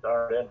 started.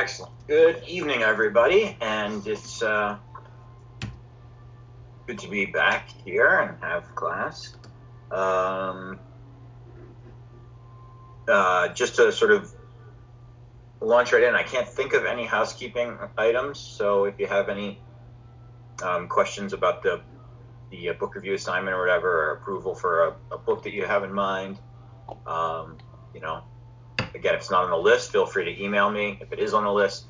Excellent. Good evening, everybody, and it's uh, good to be back here and have class. Um, uh, just to sort of launch right in, I can't think of any housekeeping items, so if you have any um, questions about the the uh, book review assignment or whatever, or approval for a, a book that you have in mind, um, you know, again, if it's not on the list, feel free to email me. If it is on the list,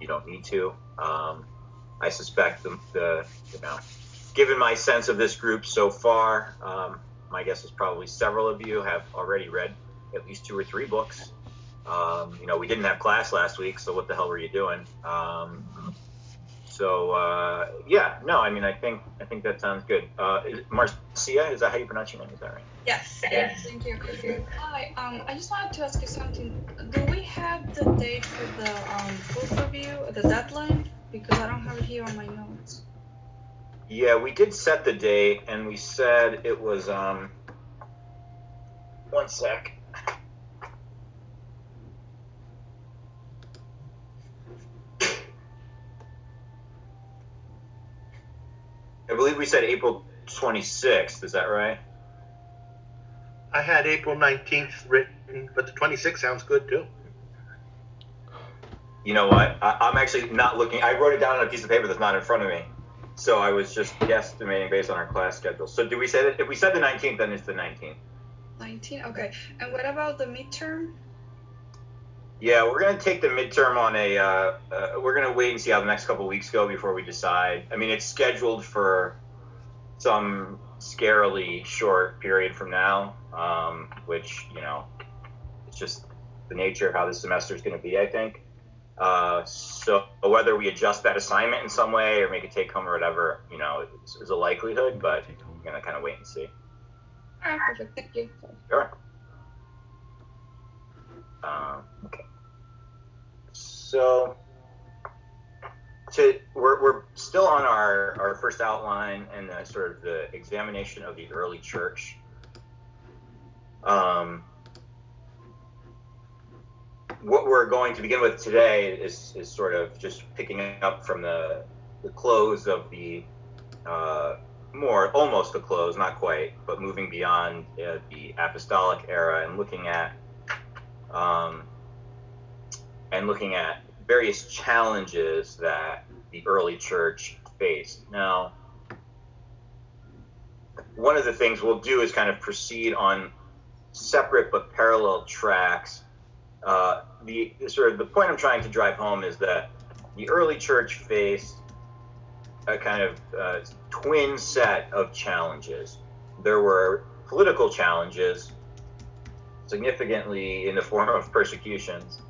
you don't need to. Um, I suspect the, the, you know, given my sense of this group so far, um, my guess is probably several of you have already read at least two or three books. Um, you know, we didn't have class last week, so what the hell were you doing? Um, so uh, yeah, no, I mean, I think I think that sounds good. Uh, is, Marcia, is that how you pronounce your name? Is that right? Yes, yes, thank you. Hi, um, I just wanted to ask you something. Do we have the date for the um, book review, the deadline? Because I don't have it here on my notes. Yeah, we did set the date, and we said it was um. One sec. We said April 26th. Is that right? I had April 19th written, but the 26th sounds good too. You know what? I, I'm actually not looking. I wrote it down on a piece of paper that's not in front of me. So I was just guesstimating based on our class schedule. So do we say that if we said the 19th, then it's the 19th? 19? Okay. And what about the midterm? Yeah, we're gonna take the midterm on a. Uh, uh, we're gonna wait and see how the next couple weeks go before we decide. I mean, it's scheduled for some scarily short period from now, um, which you know, it's just the nature of how this semester is going to be. I think. Uh, so whether we adjust that assignment in some way or make it take home or whatever, you know, is, is a likelihood, but we're gonna kind of wait and see. All right, perfect. Thank you. Sure. Um, okay. So, to we're, we're still on our, our first outline and the sort of the examination of the early church. Um, what we're going to begin with today is, is sort of just picking up from the, the close of the uh, more almost the close, not quite, but moving beyond uh, the apostolic era and looking at um, and looking at various challenges that the early church faced. Now, one of the things we'll do is kind of proceed on separate but parallel tracks. Uh, the, sort of the point I'm trying to drive home is that the early church faced a kind of uh, twin set of challenges. There were political challenges, significantly in the form of persecutions,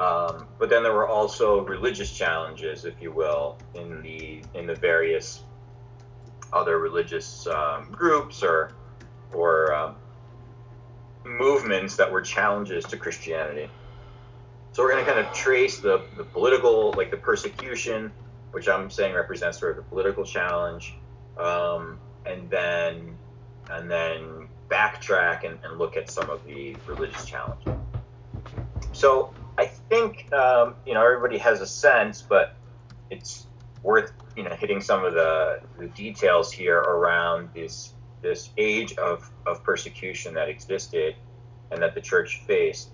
um, but then there were also religious challenges, if you will, in the in the various other religious um, groups or or um, movements that were challenges to Christianity. So we're going to kind of trace the, the political, like the persecution, which I'm saying represents sort of the political challenge, um, and then and then backtrack and, and look at some of the religious challenges. So think um, you know everybody has a sense, but it's worth you know hitting some of the, the details here around this this age of, of persecution that existed and that the church faced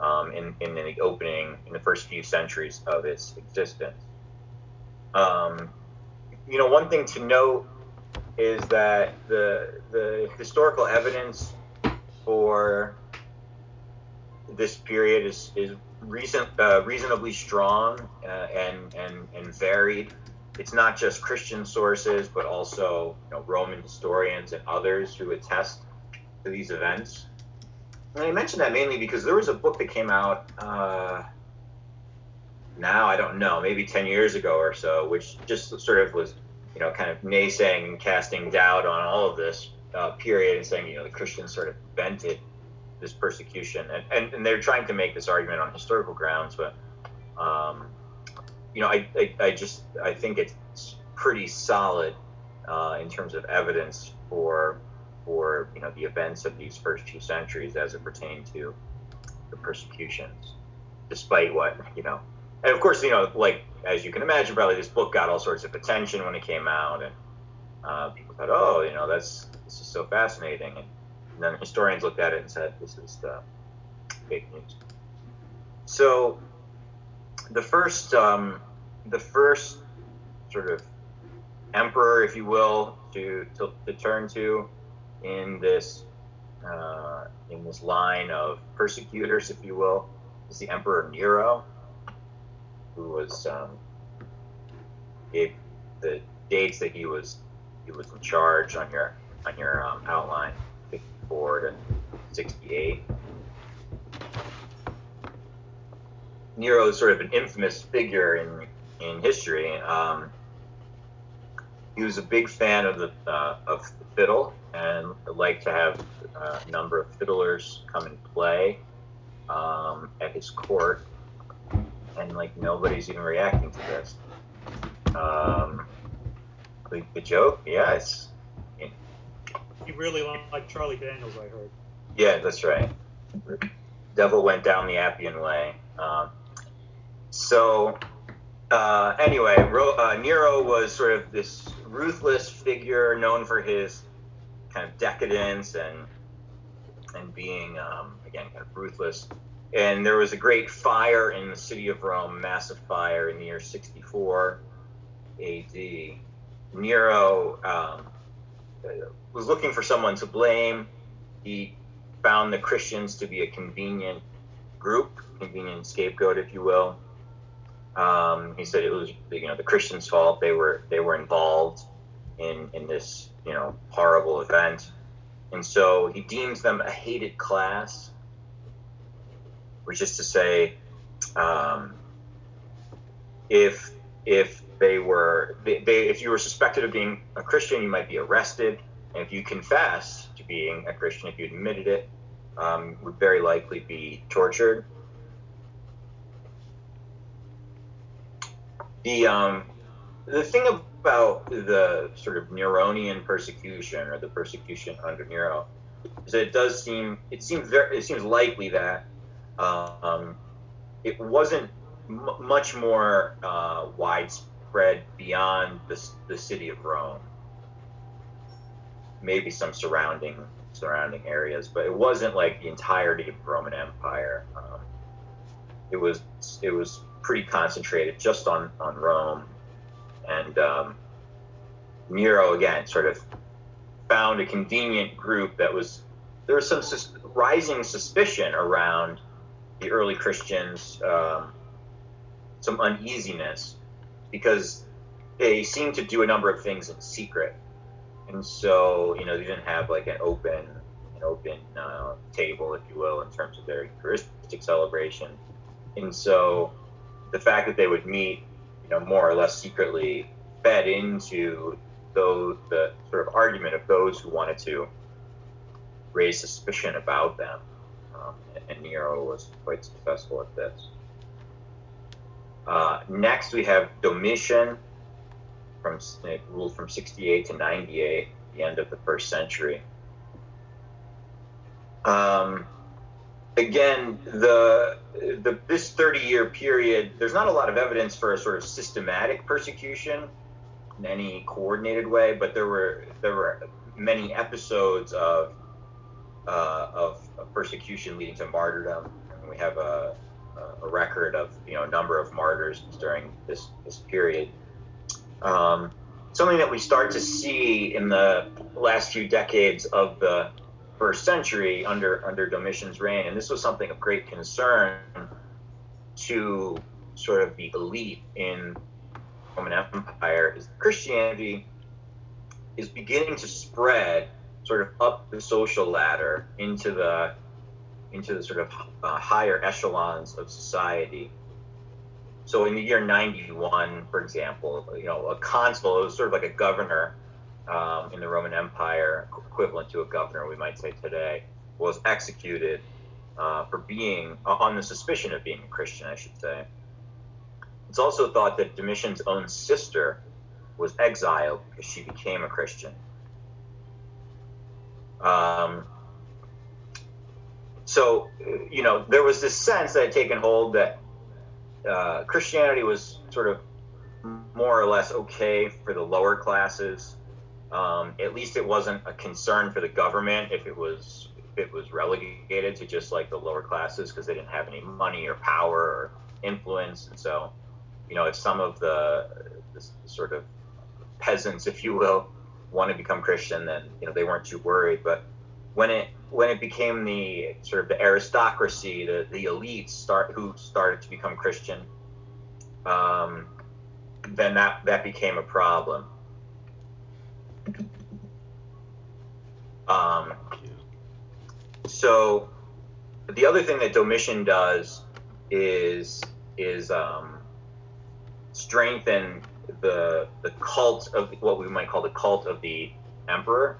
um, in, in the opening in the first few centuries of its existence. Um, you know, one thing to note is that the the historical evidence for this period is is reason, uh, reasonably strong uh, and and and varied. It's not just Christian sources, but also you know, Roman historians and others who attest to these events. And I mention that mainly because there was a book that came out uh, now, I don't know, maybe 10 years ago or so, which just sort of was, you know, kind of naysaying and casting doubt on all of this uh, period and saying, you know, the Christians sort of invented this persecution. And, and, and they're trying to make this argument on historical grounds, but, um, you know, I, I, I, just, I think it's pretty solid uh, in terms of evidence for, for, you know, the events of these first two centuries as it pertained to the persecutions, despite what, you know, and of course, you know, like as you can imagine, probably this book got all sorts of attention when it came out, and uh, people thought, oh, you know, that's this is so fascinating, and, and then historians looked at it and said, this is the fake news. So the first, um, the first sort of emperor, if you will, to to, to turn to in this uh, in this line of persecutors, if you will, is the Emperor Nero who was um, gave the dates that he was he was in charge on your on your um, outline, 54 to 68. Nero is sort of an infamous figure in in history. Um, he was a big fan of the uh, of the fiddle and liked to have uh, a number of fiddlers come and play um, at his court and like nobody's even reacting to this. Um, the, the joke, yeah, it's. He really liked Charlie Daniels, I heard. Yeah, that's right. Devil went down the Appian Way. Um, so, uh, anyway, Ro- uh, Nero was sort of this ruthless figure known for his kind of decadence and and being um, again kind of ruthless and there was a great fire in the city of Rome, massive fire in the year 64 AD. Nero um, was looking for someone to blame. He found the Christians to be a convenient group, convenient scapegoat, if you will. Um, he said it was you know the Christians' fault. They were they were involved in in this you know horrible event, and so he deems them a hated class which is to say, um, if if they were they, they, if you were suspected of being a Christian, you might be arrested, and if you confess to being a Christian, if you admitted it, um, would very likely be tortured. The um, the thing about the sort of Neronian persecution or the persecution under Nero is that it does seem it seems very it seems likely that um, it wasn't m- much more uh, widespread beyond the, the city of Rome. Maybe some surrounding surrounding areas, but it wasn't like the entirety of the Roman Empire. Um, it was it was pretty concentrated just on on Rome, and um, Nero again sort of found a convenient group that was there was some sus- rising suspicion around the early Christians um, some uneasiness because they seemed to do a number of things in secret, and so you know they didn't have like an open an open uh, table, if you will, in terms of their Eucharistic celebration, and so the fact that they would meet, you know, more or less secretly, fed into those the sort of argument of those who wanted to raise suspicion about them. Um, and Nero was quite successful at this. Uh, next, we have Domitian, from ruled from 68 to 98, the end of the first century. Um, again, the, the this 30-year period, there's not a lot of evidence for a sort of systematic persecution in any coordinated way, but there were there were many episodes of uh, of, persecution leading to martyrdom. We have a, a, record of you know a number of martyrs during this this period. Um, something that we start to see in the last few decades of the first century under under Domitian's reign, and this was something of great concern to sort of the elite in Roman Empire, is Christianity is beginning to spread sort of up the social ladder into the into the sort of uh, higher echelons of society. So in the year 91, for example, you know, a consul, it was sort of like a governor um, in the Roman Empire, equivalent to a governor, we might say today, was executed uh, for being, uh, on the suspicion of being a Christian, I should say. It's also thought that Domitian's own sister was exiled because she became a Christian. Um, so, you know, there was this sense that had taken hold that uh, Christianity was sort of more or less okay for the lower classes. Um, at least it wasn't a concern for the government if it was if it was relegated to just like the lower classes because they didn't have any money or power or influence. And so, you know, if some of the, the sort of peasants, if you will, want to become Christian, then you know they weren't too worried. But when it when it became the sort of the aristocracy, the the elites start who started to become Christian, um, then that that became a problem. Um, so the other thing that Domitian does is is um, strengthen the the cult of what we might call the cult of the emperor.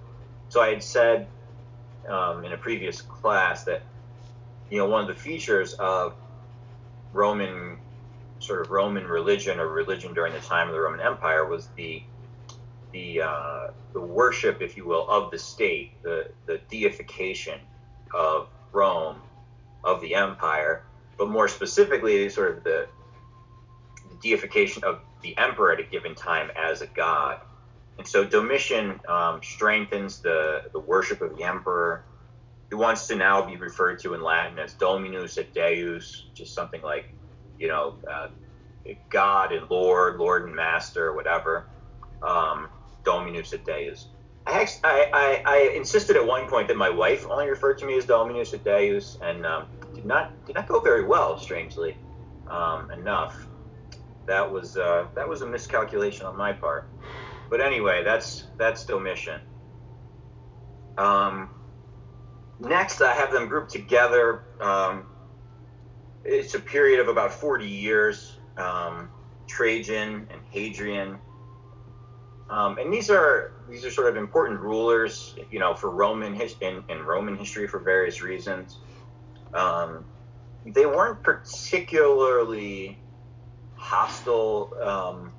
So I had said um, in a previous class that you know one of the features of Roman sort of Roman religion or religion during the time of the Roman Empire was the the uh, the worship, if you will, of the state, the the deification of Rome, of the empire, but more specifically, sort of the, the deification of the emperor at a given time as a god. And so Domitian um, strengthens the, the worship of the emperor. He wants to now be referred to in Latin as Dominus et Deus, just something like, you know, uh, God and Lord, Lord and Master, whatever. Um, Dominus et Deus. I, I, I, insisted at one point that my wife only referred to me as Dominus et Deus, and um, did not did not go very well, strangely um, enough. That was uh, that was a miscalculation on my part. But anyway, that's that's Domitian. Um, next, I have them grouped together. Um, it's a period of about 40 years. Um, Trajan and Hadrian. Um, and these are these are sort of important rulers, you know, for Roman his- in, in Roman history for various reasons. Um, they weren't particularly hostile, um,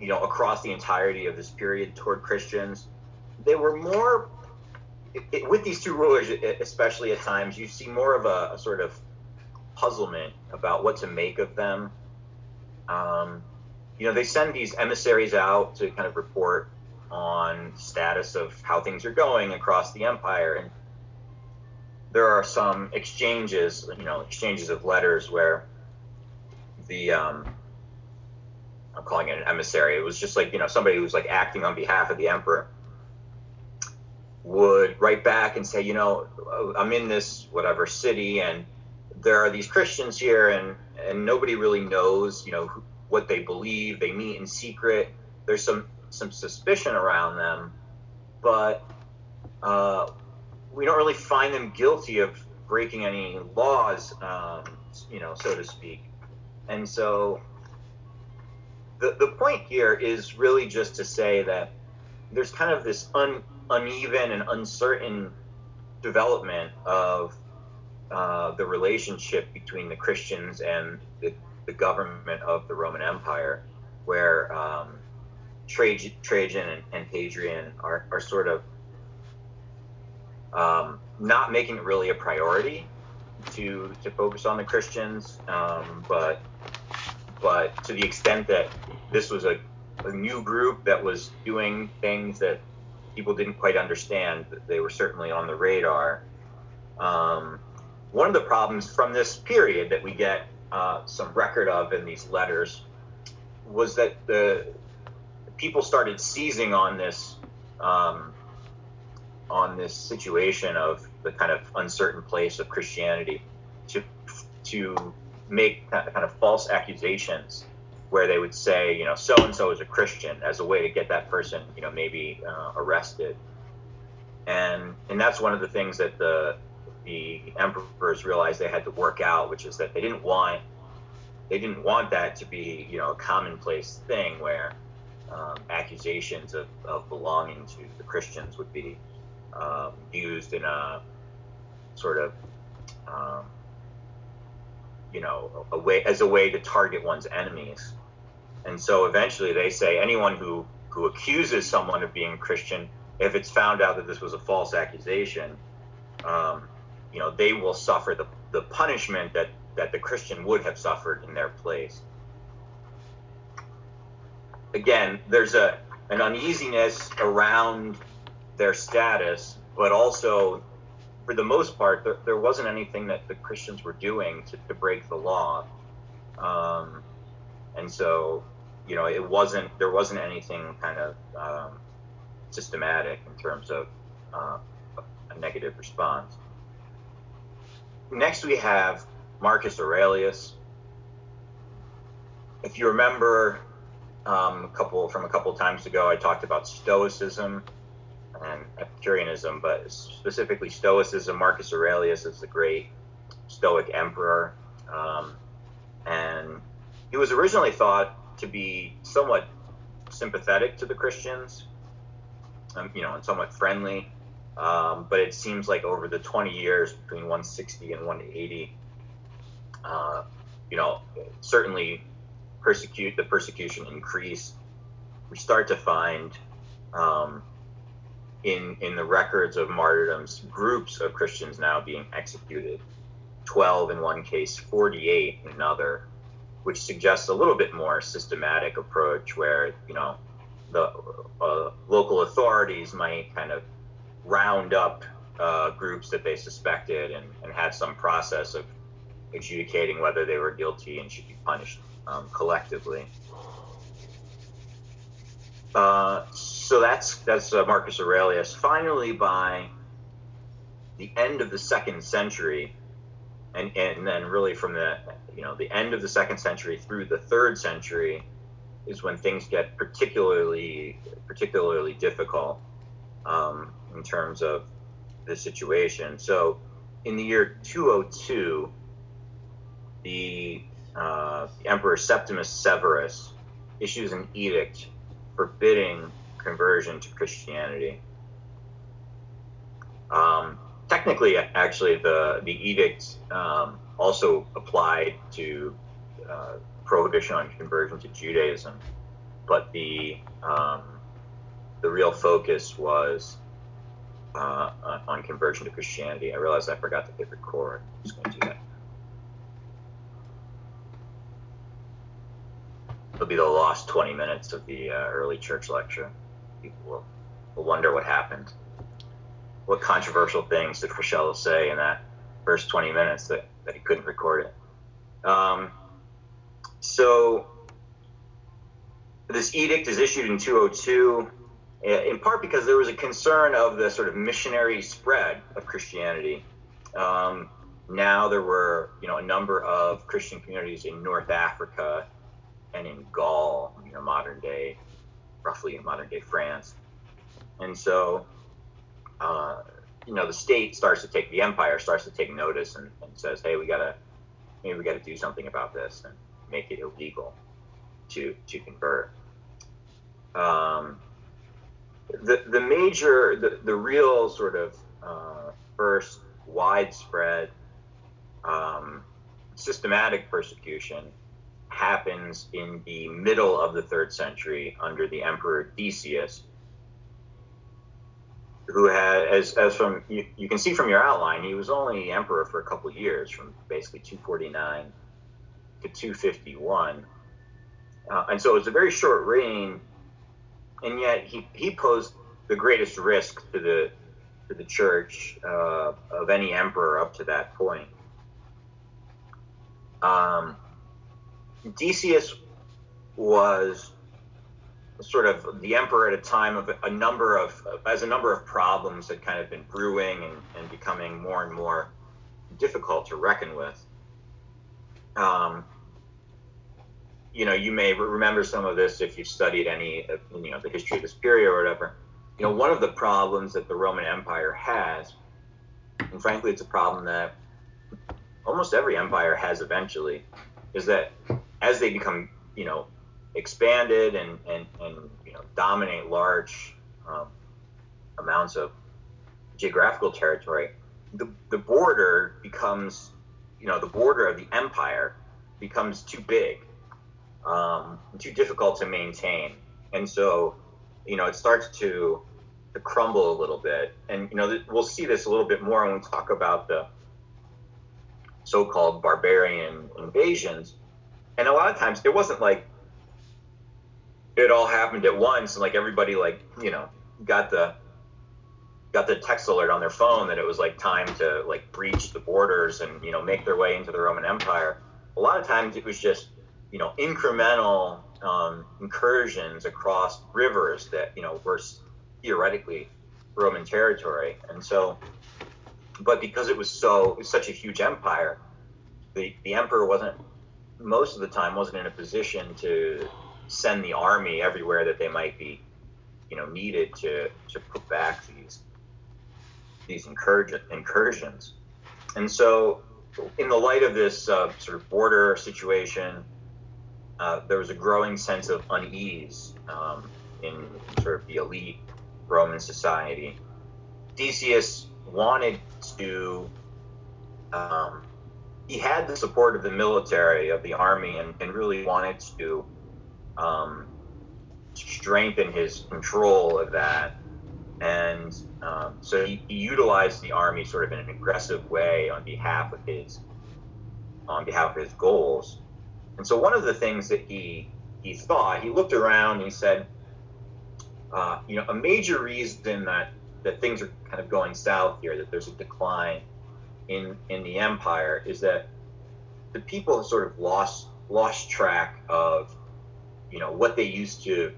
you know, across the entirety of this period toward Christians. They were more, it, it, with these two rulers, especially at times, you see more of a, a sort of puzzlement about what to make of them. Um, you know, they send these emissaries out to kind of report on status of how things are going across the empire, and there are some exchanges, you know, exchanges of letters where the um, I'm calling it an emissary. It was just like you know somebody who was like acting on behalf of the emperor would write back and say, you know, I'm in this whatever city and there are these Christians here and and nobody really knows, you know, what they believe. They meet in secret. There's some some suspicion around them, but uh, we don't really find them guilty of breaking any laws, um, you know, so to speak. And so the, the point here is really just to say that there's kind of this un, uneven and uncertain development of uh, the relationship between the Christians and the, the government of the Roman Empire, where um, Trajan, Trajan and, and Hadrian are, are sort of um, not making it really a priority to to focus on the Christians, um, but but to the extent that this was a, a new group that was doing things that people didn't quite understand, they were certainly on the radar. Um, one of the problems from this period that we get uh, some record of in these letters was that the people started seizing on this um, on this situation of the kind of uncertain place of Christianity to to make kind of false accusations where they would say, you know, so and so is a Christian as a way to get that person, you know, maybe uh, arrested. And and that's one of the things that the the emperors realized they had to work out, which is that they didn't want they didn't want that to be, you know, a commonplace thing where um, accusations of, of belonging to the Christians would be um, used in a sort of um, you know a way as a way to target one's enemies. And so eventually they say anyone who who accuses someone of being christian if it's found out that this was a false accusation um, you know they will suffer the, the punishment that that the christian would have suffered in their place. Again there's a an uneasiness around their status but also for the most part, there, there wasn't anything that the Christians were doing to, to break the law. Um, and so, you know, it wasn't, there wasn't anything kind of um, systematic in terms of uh, a negative response. Next, we have Marcus Aurelius. If you remember um, a couple from a couple times ago, I talked about Stoicism and Epicureanism, but specifically Stoicism. Marcus Aurelius is the great Stoic emperor, um, and he was originally thought to be somewhat sympathetic to the Christians, um, you know, and somewhat friendly. Um, but it seems like over the 20 years between 160 and 180, uh, you know, certainly persecute the persecution increased. We start to find um, in in the records of martyrdoms groups of Christians now being executed, 12 in one case, 48 in another, which suggests a little bit more systematic approach where you know the uh, local authorities might kind of round up uh, groups that they suspected and, and have some process of adjudicating whether they were guilty and should be punished um, collectively. Uh, so that's that's uh, Marcus Aurelius. Finally, by the end of the second century, and and then really from the you know the end of the second century through the third century, is when things get particularly particularly difficult um, in terms of the situation. So, in the year 202, the, uh, the Emperor Septimus Severus issues an edict forbidding conversion to Christianity. Um, technically, actually, the the edict um, also applied to uh, prohibition on conversion to Judaism, but the um, the real focus was uh, on conversion to Christianity. I realized I forgot to hit record. I'm just going to do that. It'll be the lost 20 minutes of the uh, early church lecture. People will, wonder what happened. What controversial things did Fratello say in that first 20 minutes that, that he couldn't record it? Um, so this edict is issued in 202 in part because there was a concern of the sort of missionary spread of Christianity. Um, now there were, you know, a number of Christian communities in North Africa and in Gaul, you know, modern day, roughly in modern day France. And so, uh, you know, the state starts to take, the empire starts to take notice and, and says, hey, we gotta, maybe we gotta do something about this and make it illegal to, to convert. Um, the, the major, the, the real sort of uh, first widespread um, systematic persecution happens in the middle of the third century under the emperor Decius, who had, as, as from you, you can see from your outline, he was only emperor for a couple years, from basically 249 to 251, uh, and so it was a very short reign, and yet he, he posed the greatest risk to the to the church uh, of any emperor up to that point. Um, Decius was sort of the emperor at a time of a number of as a number of problems had kind of been brewing and, and becoming more and more difficult to reckon with. Um, you know, you may remember some of this if you've studied any, you know, the history of this period or whatever. You know, one of the problems that the Roman Empire has, and frankly, it's a problem that almost every empire has eventually, is that as they become, you know, expanded and, and, and you know, dominate large um, amounts of geographical territory, the, the border becomes, you know, the border of the empire becomes too big, um, too difficult to maintain. And so, you know, it starts to, to crumble a little bit. And, you know, we'll see this a little bit more when we talk about the so-called barbarian invasions. And a lot of times it wasn't like it all happened at once and like everybody like, you know, got the got the text alert on their phone that it was like time to like breach the borders and you know make their way into the Roman Empire. A lot of times it was just you know incremental um, incursions across rivers that you know were theoretically Roman territory, and so. But because it was so it was such a huge empire, the the emperor wasn't most of the time wasn't in a position to send the army everywhere that they might be, you know, needed to to put back these these incursions. And so, in the light of this uh, sort of border situation, uh, there was a growing sense of unease um, in sort of the elite Roman society. Decius wanted to, um, he had the support of the military, of the army, and, and really wanted to um, strengthen his control of that and um, so he, he, utilized the army sort of in an aggressive way on behalf of his on behalf of his goals. And so one of the things that he he thought, he looked around and he said, uh, you know, a major reason that that things are kind of going south here, that there's a decline in in the empire, is that the people have sort of lost lost track of you know what they used to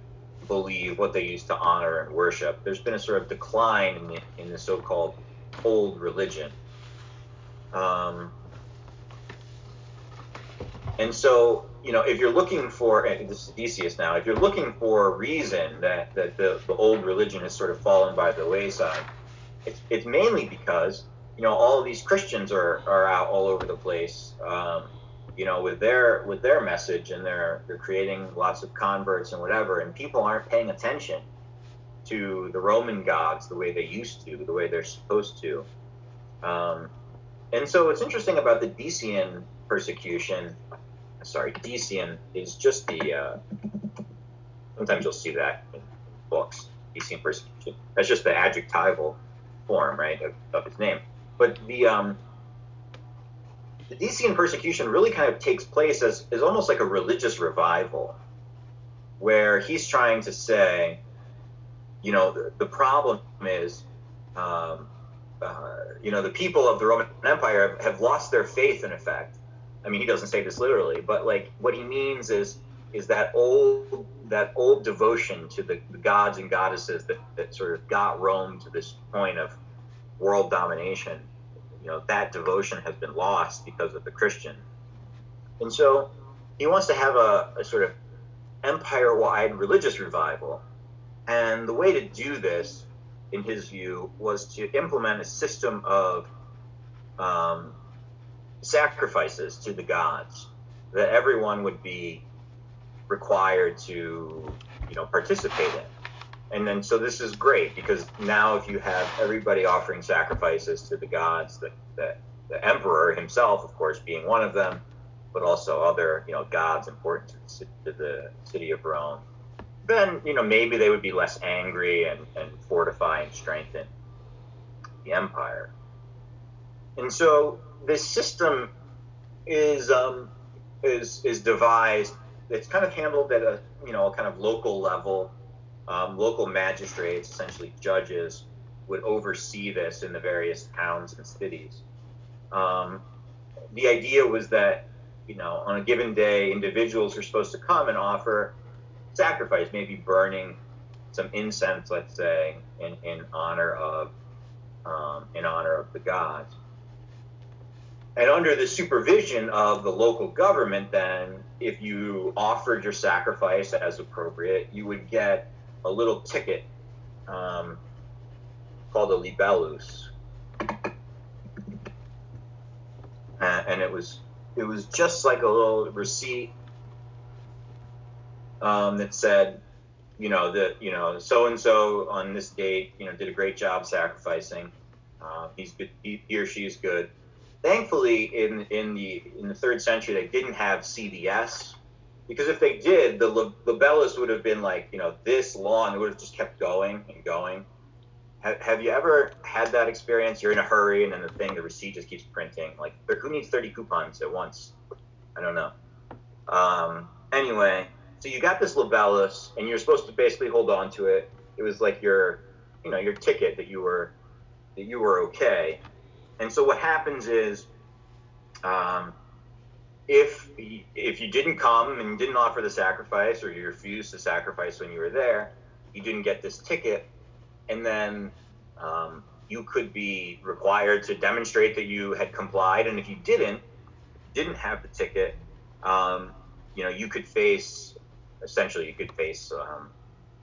believe, what they used to honor and worship. There's been a sort of decline in the, in the so-called old religion. Um, and so, you know, if you're looking for, and this is Decius now, if you're looking for a reason that, that the, the old religion has sort of fallen by the wayside, it's, it's mainly because, you know, all these Christians are, are out all over the place. Um, you know, with their with their message and they're they're creating lots of converts and whatever, and people aren't paying attention to the Roman gods the way they used to, the way they're supposed to. Um, and so what's interesting about the Decian persecution, sorry, Decian is just the, uh, sometimes you'll see that in books, Decian persecution. That's just the adjectival form, right, of, of his name. But the, um, the Decian persecution really kind of takes place as, as almost like a religious revival, where he's trying to say, you know, the, the problem is, um, uh, you know, the people of the Roman Empire have, have lost their faith in effect. I mean, he doesn't say this literally, but like what he means is is that old that old devotion to the, the gods and goddesses that, that sort of got Rome to this point of world domination you know that devotion has been lost because of the Christian. And so he wants to have a, a sort of empire-wide religious revival. And the way to do this, in his view, was to implement a system of um, sacrifices to the gods that everyone would be required to, you know, participate in. And then, so this is great because now if you have everybody offering sacrifices to the gods, the, the, the emperor himself, of course, being one of them, but also other, you know, gods important to the, to the city of Rome, then, you know, maybe they would be less angry and, and fortify and strengthen the empire. And so this system is, um, is, is devised, it's kind of handled at a, you know, kind of local level um, local magistrates, essentially judges, would oversee this in the various towns and cities. Um, the idea was that, you know, on a given day, individuals are supposed to come and offer sacrifice, maybe burning some incense, let's say, in, in honor of um, in honor of the gods. And under the supervision of the local government, then, if you offered your sacrifice as appropriate, you would get a little ticket um, called a libellus, and, and it was it was just like a little receipt um, that said, you know, that you know, so and so on this date, you know, did a great job sacrificing. Uh, he's good, he, he or she is good. Thankfully, in in the in the third century, they didn't have CVS because if they did, the libellus would have been like you know this long. It would have just kept going and going. Have, have you ever had that experience? You're in a hurry, and then the thing, the receipt just keeps printing. Like, who needs 30 coupons at once? I don't know. Um, anyway, so you got this libellus, and you're supposed to basically hold on to it. It was like your, you know, your ticket that you were that you were okay. And so what happens is, um, if if you didn't come and didn't offer the sacrifice, or you refused to sacrifice when you were there, you didn't get this ticket and then um, you could be required to demonstrate that you had complied. And if you didn't, didn't have the ticket, um, you know, you could face essentially you could face um,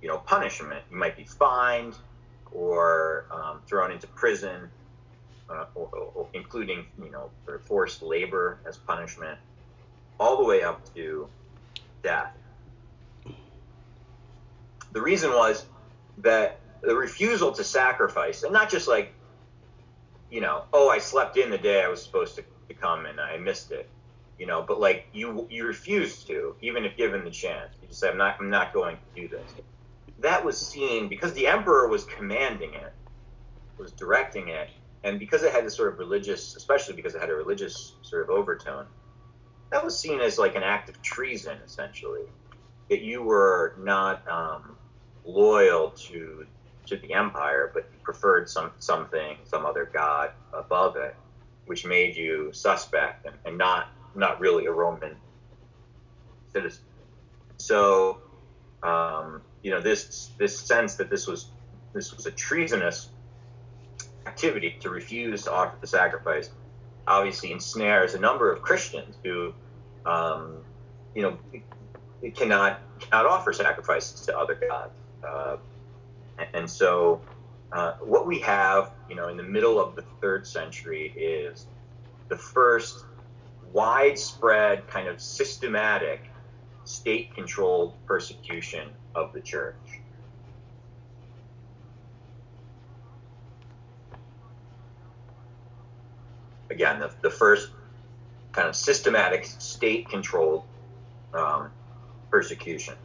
you know punishment. You might be fined or um, thrown into prison, uh, or, including you know forced labor as punishment, all the way up to death. The reason was that the refusal to sacrifice, and not just like, you know, oh, I slept in the day I was supposed to, come and I missed it, you know, but like you you refused to, even if given the chance. You just said, I'm not I'm not going to do this. That was seen because the emperor was commanding it, was directing it, and because it had this sort of religious, especially because it had a religious sort of overtone, that was seen as like an act of treason, essentially. That you were not um, loyal to to the empire, but you preferred some something, some other god above it, which made you suspect and, and not not really a Roman citizen. So, um, you know, this this sense that this was this was a treasonous activity to refuse to offer the sacrifice obviously ensnares a number of Christians who, um, you know, cannot cannot offer sacrifices to other gods. Uh, and so, uh, what we have, you know, in the middle of the third century is the first widespread, kind of systematic, state-controlled persecution of the church. Again, the, the first kind of systematic, state-controlled um, persecution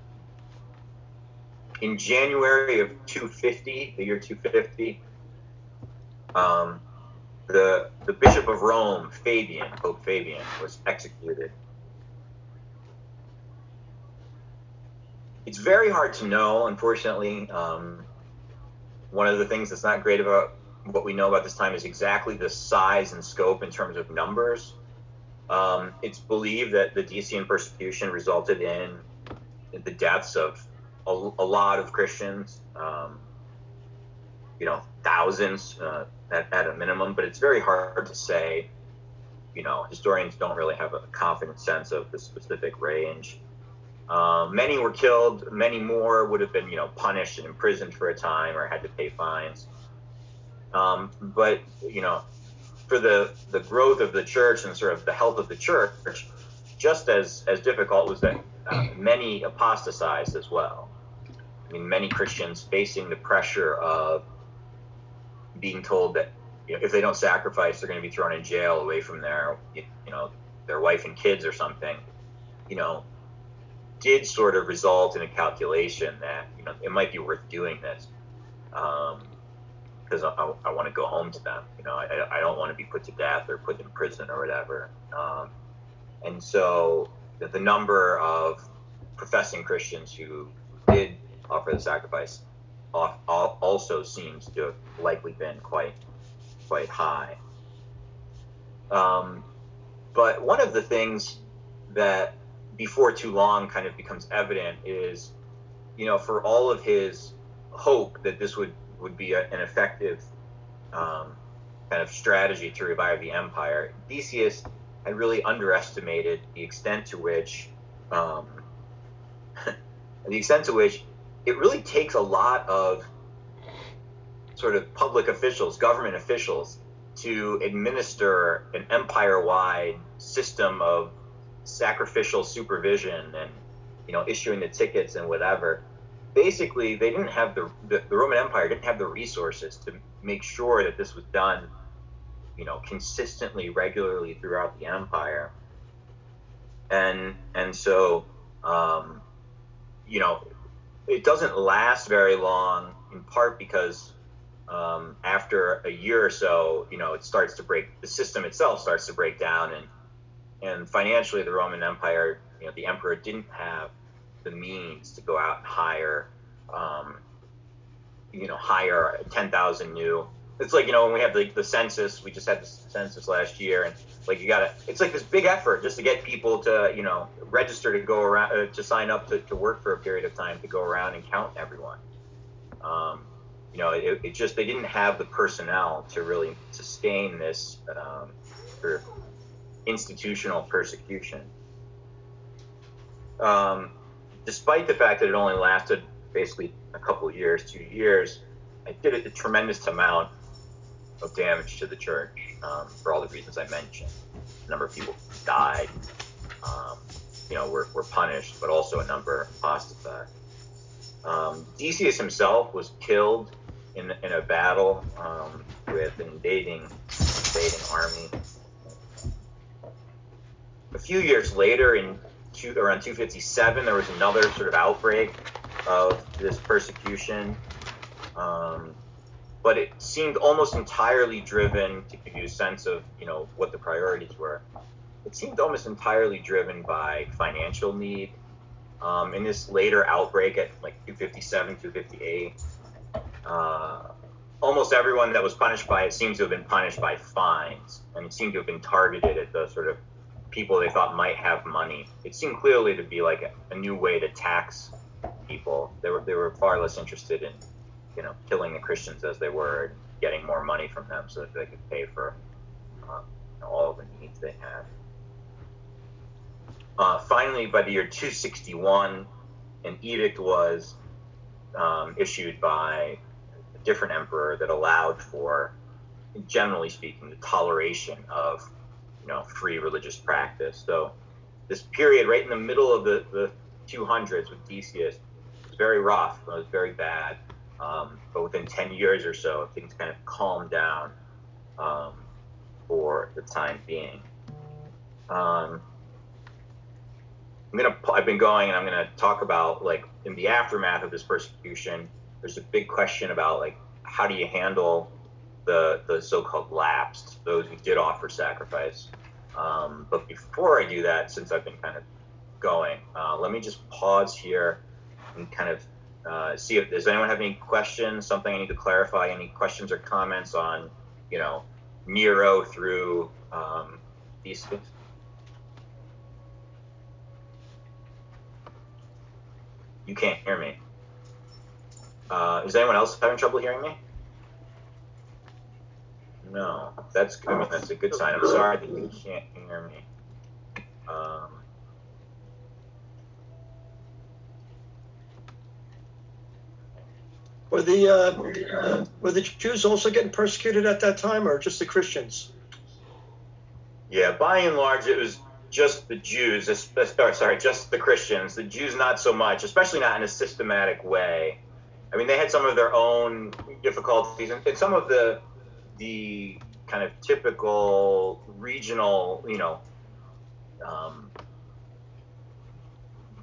in January of 250, the year 250, um, the the Bishop of Rome, Fabian, Pope Fabian, was executed. It's very hard to know, unfortunately. Um, one of the things that's not great about what we know about this time is exactly the size and scope in terms of numbers. Um, it's believed that the Decian persecution resulted in the deaths of a, a lot of Christians, um, you know, thousands uh, at, at a minimum, but it's very hard to say. You know, historians don't really have a confident sense of the specific range. Um, many were killed. Many more would have been, you know, punished and imprisoned for a time or had to pay fines. Um, but you know, for the the growth of the church and sort of the health of the church, just as as difficult was that uh, many apostatized as well. I mean, many Christians facing the pressure of being told that you know, if they don't sacrifice, they're going to be thrown in jail away from their, you know, their wife and kids or something. You know, did sort of result in a calculation that you know it might be worth doing this um, I, I, I want to go home to them. You know, I, I don't want to be put to death or put in prison or whatever. Um, and so the, the number of professing Christians who did offer the sacrifice also seems to have likely been quite quite high. Um, but one of the things that before too long kind of becomes evident is you know, for all of his hope that this would would be a, an effective um, kind of strategy to revive the empire, Decius had really underestimated the extent to which um, the extent to which it really takes a lot of sort of public officials, government officials, to administer an empire-wide system of sacrificial supervision and you know issuing the tickets and whatever. Basically, they didn't have the, the the Roman Empire didn't have the resources to make sure that this was done, you know, consistently, regularly throughout the empire. And and so, um, you know, it doesn't last very long, in part because um, after a year or so, you know, it starts to break. The system itself starts to break down, and and financially, the Roman Empire, you know, the emperor didn't have the means to go out and hire, um, you know, hire ten thousand new. It's like you know when we have the, the census, we just had the census last year, and like you gotta, it's like this big effort just to get people to you know register to go around uh, to sign up to, to work for a period of time to go around and count everyone. Um, you know, it, it, just they didn't have the personnel to really sustain this um, of institutional persecution. Um, despite the fact that it only lasted basically a couple of years, two years, it did a tremendous amount of damage to the church um, for all the reasons I mentioned. A number of people died, um, you know, were, were punished, but also a number apostatized. Um, Decius himself was killed in, in a battle um, with an invading invading army. A few years later, in two, around 257, there was another sort of outbreak of this persecution, um, but it seemed almost entirely driven to give you a sense of you know what the priorities were. It seemed almost entirely driven by financial need. Um, in this later outbreak at like 257, 258, uh, almost everyone that was punished by it seems to have been punished by fines, and it seemed to have been targeted at the sort of people they thought might have money. It seemed clearly to be like a, a new way to tax people. They were they were far less interested in, you know, killing the Christians as they were getting more money from them so that they could pay for uh, you know, all the needs they had. Uh, finally, by the year 261, an edict was um, issued by a different emperor that allowed for, generally speaking, the toleration of you know free religious practice. So this period right in the middle of the, the 200s with Decius was very rough. It was very bad. Um, but within 10 years or so, things kind of calmed down um, for the time being. Um, I'm gonna. I've been going, and I'm gonna talk about like in the aftermath of this persecution. There's a big question about like how do you handle the the so-called lapsed, those who did offer sacrifice. Um, but before I do that, since I've been kind of going, uh, let me just pause here and kind of uh, see if does anyone have any questions, something I need to clarify, any questions or comments on, you know, Nero through um, these things. You can't hear me. Uh, is anyone else having trouble hearing me? No, that's I mean that's a good sign. I'm sorry that you can't hear me. Um, Were the uh, were the Jews also getting persecuted at that time, or just the Christians? yeah, by and large, it was just the Jews. Sorry, sorry, just the Christians. The Jews, not so much, especially not in a systematic way. I mean, they had some of their own difficulties, and, and some of the the kind of typical regional, you know, um,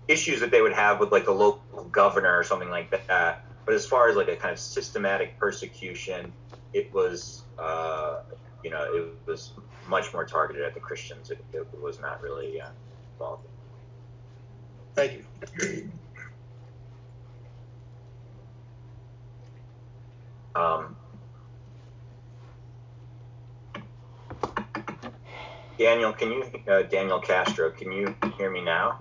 issues that they would have with like the local governor or something like that. But as far as like a kind of systematic persecution, it was, uh, you know, it was much more targeted at the Christians. It, it was not really uh, involved. Thank you. Um, Daniel, can you, uh, Daniel Castro, can you hear me now?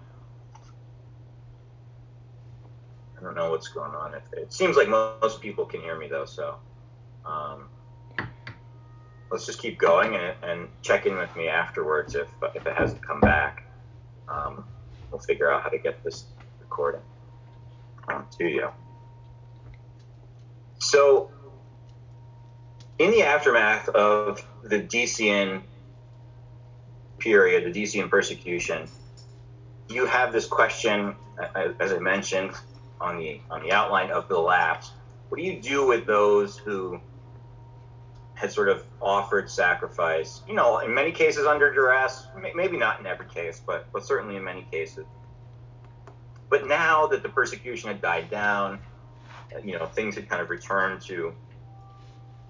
I don't know what's going on. It, seems like most people can hear me though, so um, let's just keep going and, and check in with me afterwards if if it hasn't come back. Um, we'll figure out how to get this recording um, to you. So, in the aftermath of the Decian period, the Decian persecution, you have this question, as I mentioned on the on the outline of the lapse. What do you do with those who had sort of offered sacrifice? You know, in many cases under duress, maybe not in every case, but but certainly in many cases. But now that the persecution had died down, you know, things had kind of returned to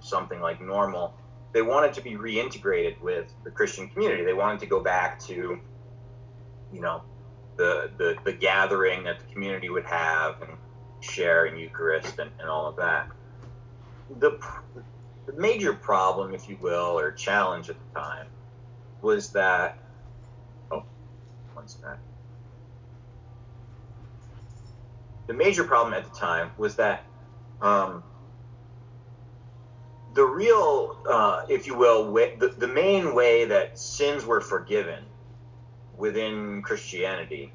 something like normal. They wanted to be reintegrated with the Christian community. They wanted to go back to, you know, the, the, the gathering that the community would have and share in Eucharist and, and all of that. The, the major problem, if you will, or challenge at the time was that, oh, one second. The major problem at the time was that um, the real, uh, if you will, way, the, the main way that sins were forgiven within Christianity,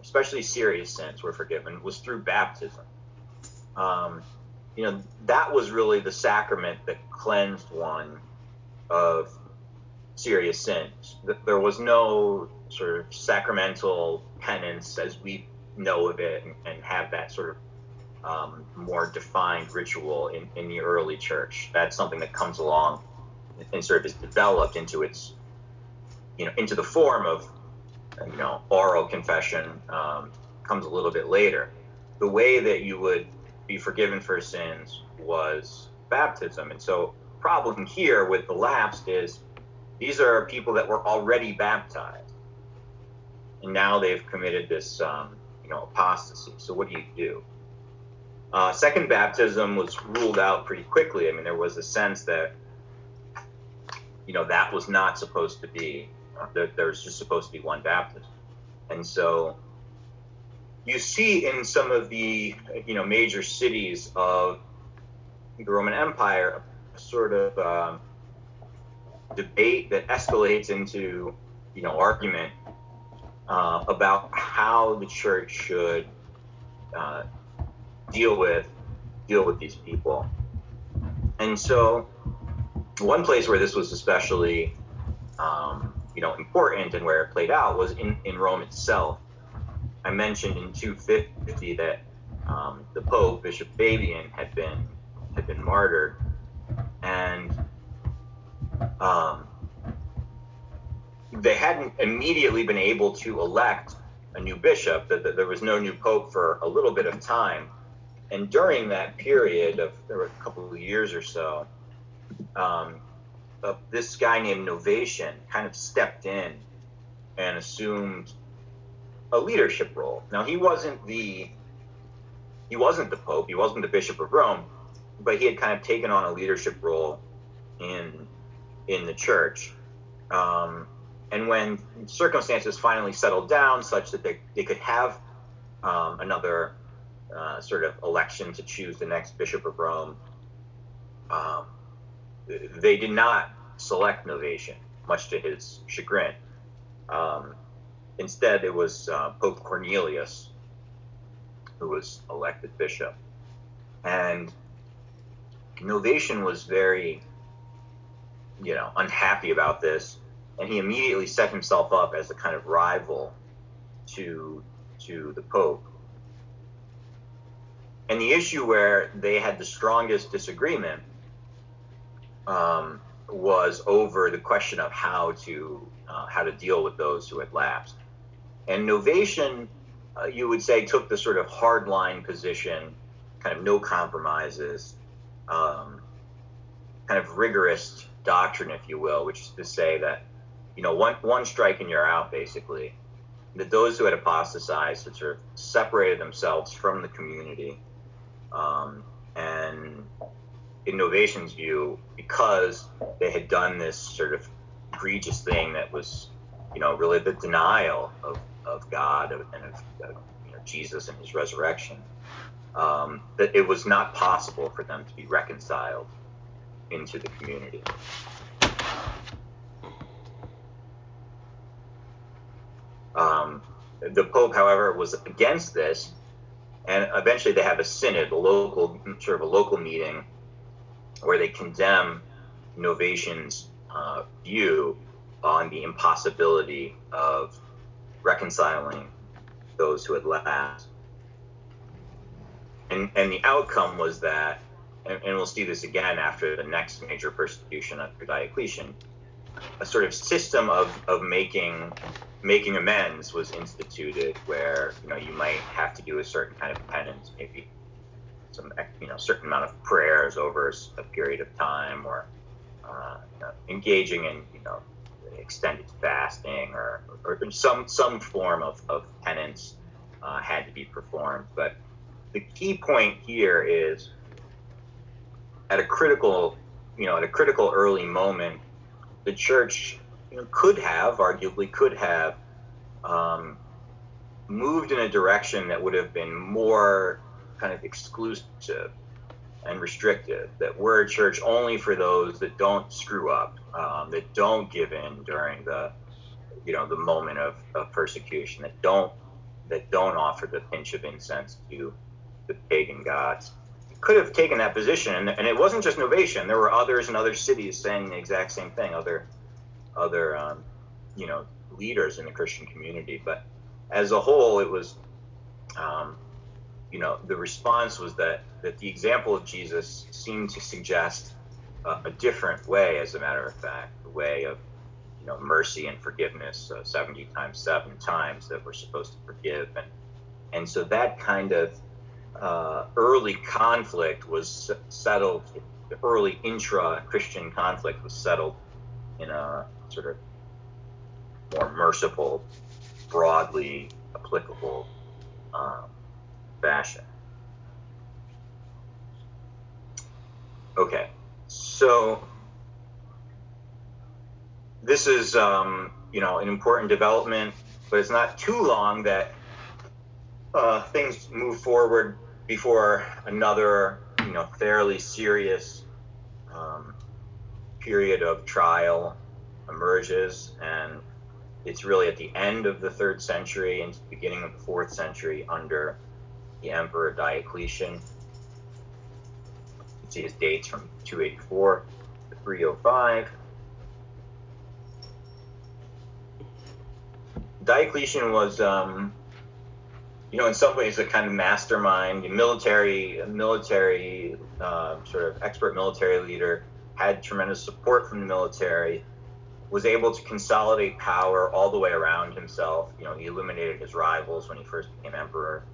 especially serious sins were forgiven, was through baptism. Um, you know, that was really the sacrament that cleansed one of serious sins. There was no sort of sacramental penance as we know of it and, and have that sort of um, more defined ritual in, in the early church. That's something that comes along and sort of is developed into its, you know, into the form of you know, oral confession um, comes a little bit later. The way that you would be forgiven for sins was baptism. And so, problem here with the lapsed is these are people that were already baptized, and now they've committed this, um, you know, apostasy. So, what do you do? Uh, second baptism was ruled out pretty quickly. I mean, there was a sense that, you know, that was not supposed to be that there, there's just supposed to be one baptism. And so you see in some of the you know major cities of the Roman Empire a sort of um, debate that escalates into you know argument uh, about how the church should uh, deal with deal with these people. And so one place where this was especially um, you know important and where it played out was in, in Rome itself. I mentioned in 250 that um, the Pope Bishop Fabian had been had been martyred, and um, they hadn't immediately been able to elect a new bishop. That there was no new pope for a little bit of time, and during that period of there were a couple of years or so, um, uh, this guy named Novatian kind of stepped in and assumed a leadership role. Now he wasn't the he wasn't the Pope, he wasn't the Bishop of Rome, but he had kind of taken on a leadership role in in the church. Um, and when circumstances finally settled down, such that they, they could have um, another uh, sort of election to choose the next Bishop of Rome, um, they did not select Novatian, much to his chagrin. Um, instead, it was uh, Pope Cornelius who was elected bishop. And Novatian was very, you know, unhappy about this, and he immediately set himself up as a kind of rival to to the Pope. And the issue where they had the strongest disagreement um, was over the question of how to uh, how to deal with those who had lapsed. And Novatian, uh, you would say, took the sort of hardline position, kind of no compromises, um, kind of rigorous doctrine, if you will, which is to say that you know one one strike and you're out, basically. That those who had apostatized had sort of separated themselves from the community, um, and in Novatian's view, because they had done this sort of egregious thing that was, you know, really the denial of, of God and of, of you know, Jesus and his resurrection, um, that it was not possible for them to be reconciled into the community. Um, the Pope, however, was against this, and eventually they have a synod, a local sort of a local meeting, where they condemn Novatian's uh, view on the impossibility of reconciling those who had left. And, and the outcome was that, and, and we'll see this again after the next major persecution under Diocletian, a sort of system of, of making making amends was instituted where you know you might have to do a certain kind of penance maybe some you know certain amount of prayers over a period of time or uh, you know, engaging in you know extended fasting or, or some some form of, of penance uh, had to be performed. But the key point here is at a critical you know at a critical early moment the church you know, could have, arguably, could have um, moved in a direction that would have been more kind of exclusive and restrictive. That we're a church only for those that don't screw up, um, that don't give in during the, you know, the moment of, of persecution, that don't that don't offer the pinch of incense to the pagan gods could have taken that position, and, it wasn't just Novatian. There were others in other cities saying the exact same thing. Other, other, um, you know, leaders in the Christian community. But as a whole, it was, um, you know, the response was that that the example of Jesus seemed to suggest a different way. As a matter of fact, the way of, you know, mercy and forgiveness, uh, seventy times seven times that we're supposed to forgive, and and so that kind of uh, early conflict was settled, the early intra Christian conflict was settled in a sort of more merciful, broadly applicable um, fashion. Okay, so this is um, you know an important development, but it's not too long that uh, things move forward before another, you know, fairly serious um, period of trial emerges, and it's really at the end of the third century and beginning of the fourth century under the Emperor Diocletian. You can see his dates from 284 to 305. Diocletian was um, you know, in some ways, a kind of mastermind, military, military, uh, sort of expert military leader, had tremendous support from the military, was able to consolidate power all the way around himself. You know, he eliminated his rivals when he first became emperor,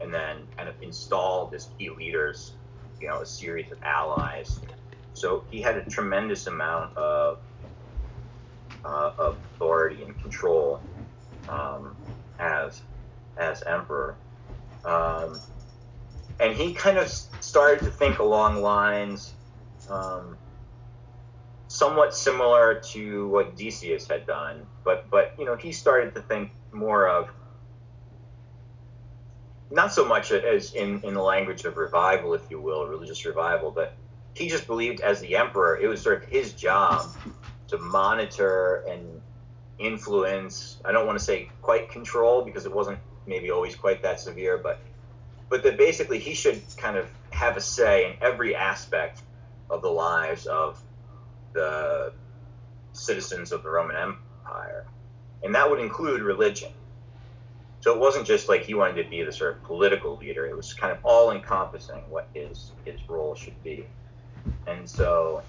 and then kind of installed as key leaders, you know, a series of allies. So he had a tremendous amount of, uh, of authority and control um, as as emperor. Um, and he kind of started to think along lines um, somewhat similar to what Decius had done, but but you know he started to think more of not so much as in in the language of revival, if you will, religious revival, but he just believed as the emperor it was sort of his job to monitor and influence. I don't want to say quite control because it wasn't maybe always quite that severe, but but that basically he should kind of have a say in every aspect of the lives of the citizens of the Roman Empire, and that would include religion. So it wasn't just like he wanted to be the sort of political leader; it was kind of all encompassing what his his role should be, and so.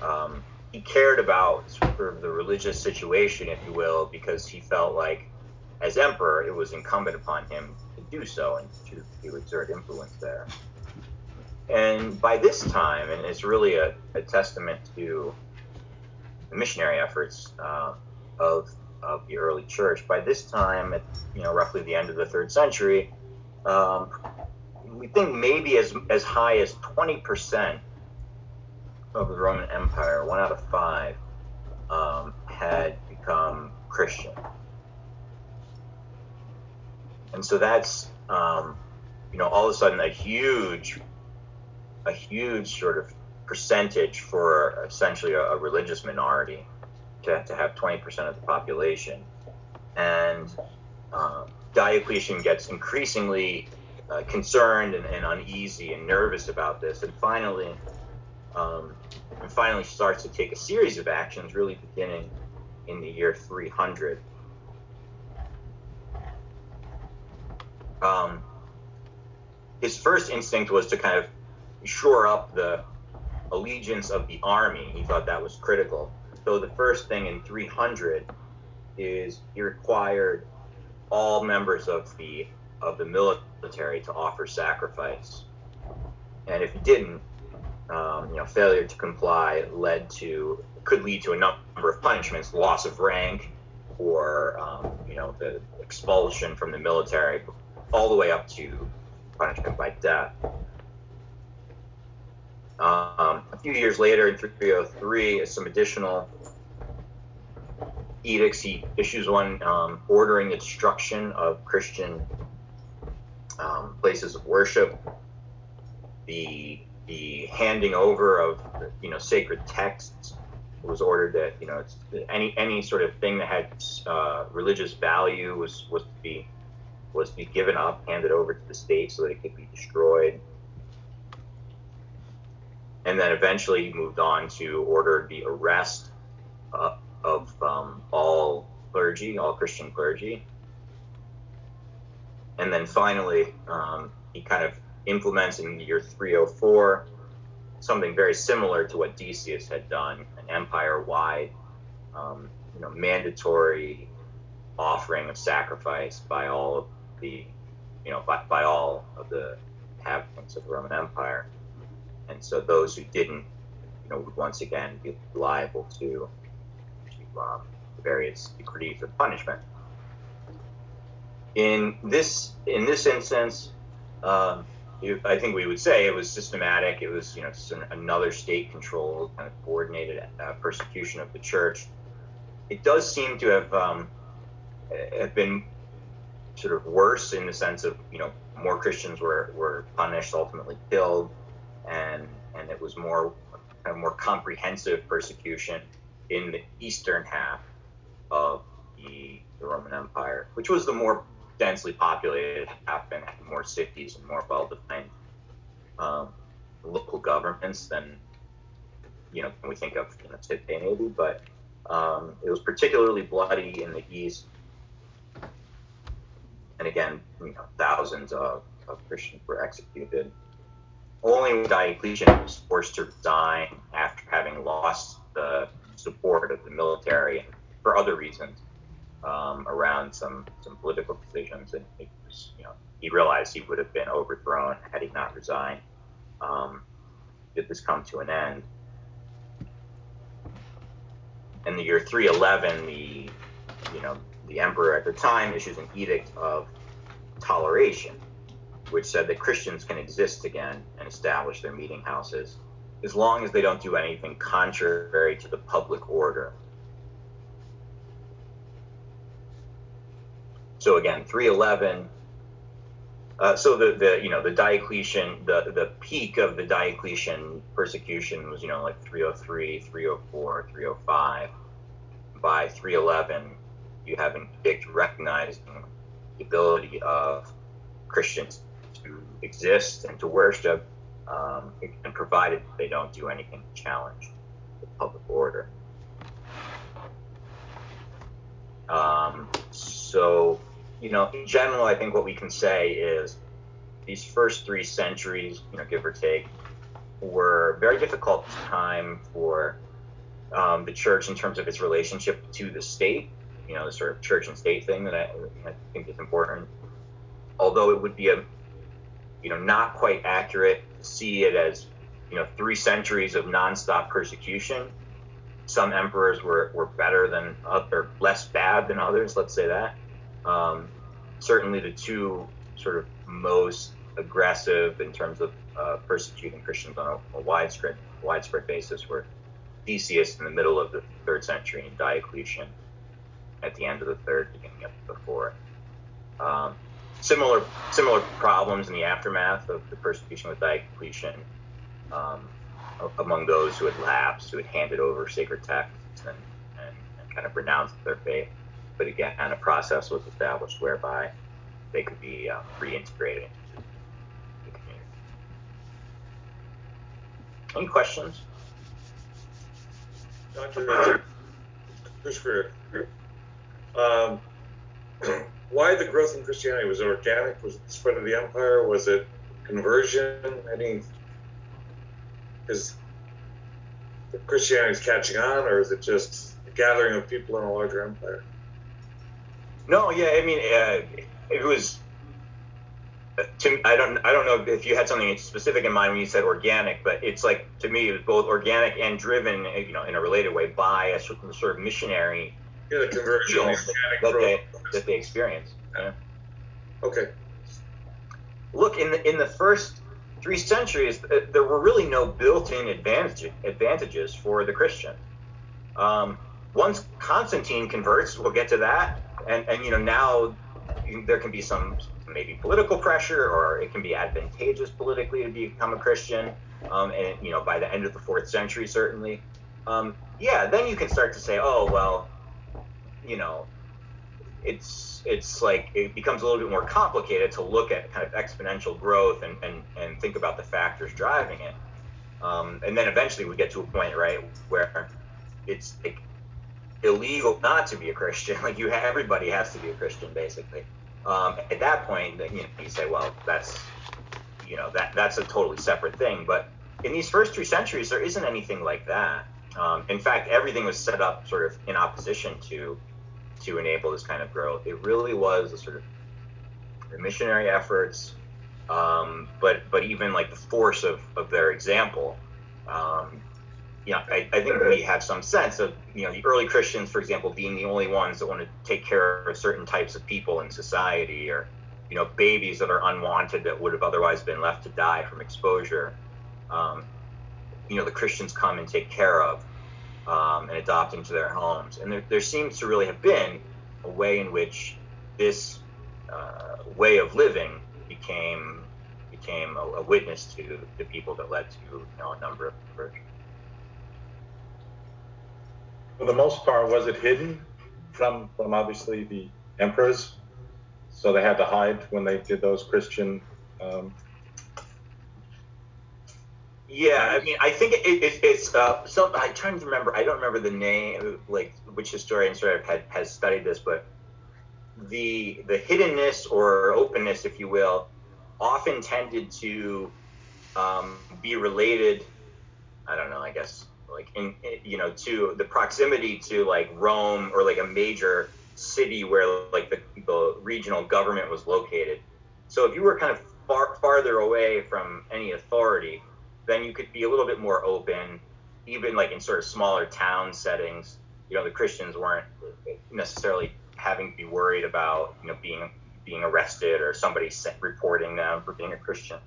Um, he cared about sort of the religious situation, if you will, because he felt like as emperor, it was incumbent upon him to do so and to, to exert influence there. And by this time, and it's really a, a testament to the missionary efforts uh, of, of the early church, by this time, at you know roughly the end of the third century, um, we think maybe as as high as 20% of the Roman Empire, one out of five, um, had become Christian and so that's um, you know, all of a sudden a huge, a huge sort of percentage for essentially a, a religious minority to, to have 20% of the population. And uh, Diocletian gets increasingly uh, concerned and, and, uneasy and nervous about this, and finally, um, and finally starts to take a series of actions, really beginning in the year 300. Um, his first instinct was to kind of shore up the allegiance of the army. He thought that was critical. So the first thing in 300 is he required all members of the of the military to offer sacrifice, and if he didn't, um, you know, failure to comply led to could lead to a number of punishments, loss of rank, or um, you know, the expulsion from the military, all the way up to punishment by death. Um, a few years later, in 303, some additional edicts. He issues one um, ordering the destruction of Christian um, places of worship, the the handing over of you know sacred texts was ordered that you know any any sort of thing that had uh, religious value was was to be was to be given up, handed over to the state so that it could be destroyed. And then eventually he moved on to order the arrest uh, of um, all clergy, all Christian clergy. And then finally, um, he kind of implements in year 304 something very similar to what Decius had done, an empire-wide, um, you know, mandatory offering of sacrifice by all of the, you know, by, by all of the inhabitants of the Roman Empire. And so those who didn't, you know, would once again be liable to um, various degrees of punishment. In this in this instance, um, I think we would say it was systematic. It was you know an, another state-controlled kind of coordinated uh, persecution of the church. It does seem to have um, have been sort of worse in the sense of you know more Christians were were punished, ultimately killed, and and it was more kind of more comprehensive persecution in the eastern half of the, the Roman Empire, which was the more densely populated half and had more cities and more well-defined um, local governments than you know we think of know, today maybe, but um, it was particularly bloody in the east. And again, you know, thousands of, of Christians were executed. Only Diocletian was forced to resign after having lost the support of the military and for other reasons um, around some some political decisions, and it was, you know he realized he would have been overthrown had he not resigned. Um, did this come to an end? In the year 311, the you know the emperor at the time issues an edict of toleration, which said that Christians can exist again and establish their meeting houses as long as they don't do anything contrary to the public order. So again, 311. Uh, so the, the you know the Diocletian the the peak of the Diocletian persecution was you know like 303, 304, 305. By 311, you have an edict recognizing the ability of Christians to exist and to worship um, and provided they don't do anything to challenge the public order. Um, so, you know, in general, I think what we can say is these first three centuries, you know, give or take, were a very difficult time for um, the church in terms of its relationship to the state. You know, the sort of church and state thing that I, I think is important. Although it would be a, you know, not quite accurate to see it as you know, three centuries of nonstop persecution. Some emperors were, were better than other, less bad than others. Let's say that. Um, certainly, the two sort of most aggressive in terms of uh, persecuting Christians on a, a, widespread widespread basis were Decius in the middle of the third century and Diocletian at the end of the third, beginning of the fourth. Um, similar similar problems in the aftermath of the persecution with Diocletian um, among those who had lapsed, who had handed over sacred texts and, and, and kind of renounced their faith. But again, a process was established whereby they could be uh, reintegrated into the community. Any questions? Dr. Christopher, um, why the growth in Christianity? Was it organic? Was it the spread of the empire? Was it conversion? Any? Is Christianity is catching on, or is it just a gathering of people in a larger empire? No, yeah, I mean, uh, it was. Uh, to, I don't I don't know if you had something specific in mind when you said organic, but it's like to me it was both organic and driven, you know, in a related way by a certain sort of missionary yeah, the conversion that, they, that they experience. Yeah. Okay. Look in the in the first three centuries, uh, there were really no built-in advantage, advantages for the Christian. Um, once Constantine converts, we'll get to that, and and you know now there can be some maybe political pressure, or it can be advantageous politically to become a Christian. Um, and you know by the end of the fourth century, certainly, um, yeah, then you can start to say, oh well, you know, it's it's like it becomes a little bit more complicated to look at kind of exponential growth and and, and think about the factors driving it. Um, and then eventually we get to a point, right, where it's like illegal not to be a Christian. Like you, everybody has to be a Christian, basically. Um, at that point, you know, you say, well, that's you know that that's a totally separate thing. But in these first three centuries, there isn't anything like that. Um, in fact, everything was set up sort of in opposition to to enable this kind of growth. It really was a sort of the missionary efforts, um, but but even like the force of, of their example. Um, you know, I, I think we have some sense of you know the early Christians, for example, being the only ones that want to take care of certain types of people in society, or you know babies that are unwanted that would have otherwise been left to die from exposure. Um, you know, the Christians come and take care of um, and adopt into their homes. And there, there, seems to really have been a way in which this uh, way of living became became a, a, witness to the people that led to you know, a number of conversions. For the most part, was it hidden from from obviously the emperors? So they had to hide when they did those Christian um, yeah, I mean, I think it, it, it's uh. I'm trying to remember. I don't remember the name, like which historian sort of had, has studied this, but the the hiddenness or openness, if you will, often tended to um, be related. I don't know. I guess like in you know to the proximity to like Rome or like a major city where like the, the regional government was located. So if you were kind of far farther away from any authority then you could be a little bit more open, even like in sort of smaller town settings. You know, the Christians weren't necessarily having to be worried about you know being being arrested or somebody reporting them for being a Christian.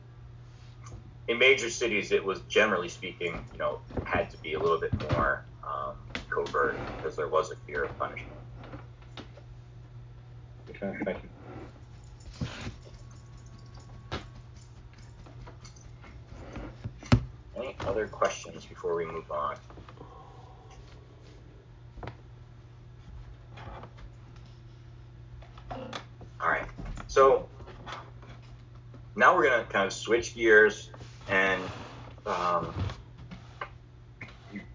In major cities, it was generally speaking, you know, had to be a little bit more um, covert because there was a fear of punishment. Okay, thank you. Any other questions before we move on? All right. So now we're going to kind of switch gears and um,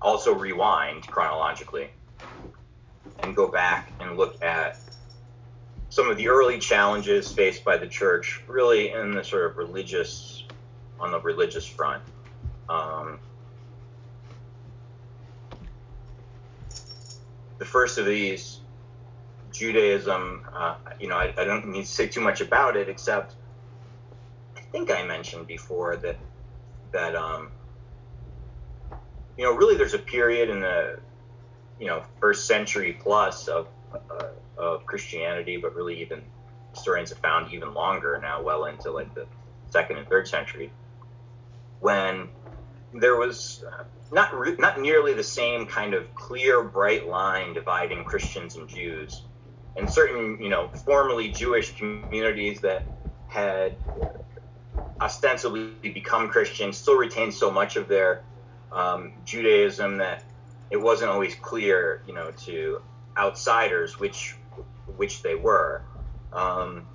also rewind chronologically and go back and look at some of the early challenges faced by the church, really in the sort of religious, on the religious front. Um, the first of these, Judaism, uh, you know, I, I, don't need to say too much about it, except I think I mentioned before that that um, you know, really, there's a period in the you know first century plus of uh, of Christianity, but really even historians have found even longer now, well into like the second and third century, when there was uh, not re- not nearly the same kind of clear, bright line dividing Christians and Jews and certain you know formerly Jewish communities that had ostensibly become Christian still retained so much of their um, Judaism that it wasn't always clear, you know, to outsiders which which they were. Um,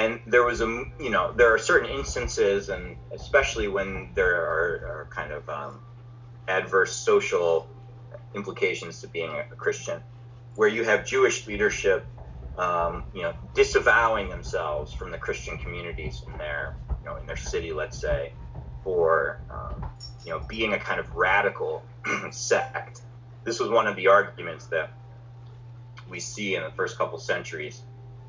and there was a, you know, there are certain instances, and especially when there are, are kind of um, adverse social implications to being a Christian, where you have Jewish leadership, um, you know, disavowing themselves from the Christian communities in their, you know, in their city, let's say, for, um, you know, being a kind of radical sect. This was one of the arguments that we see in the first couple centuries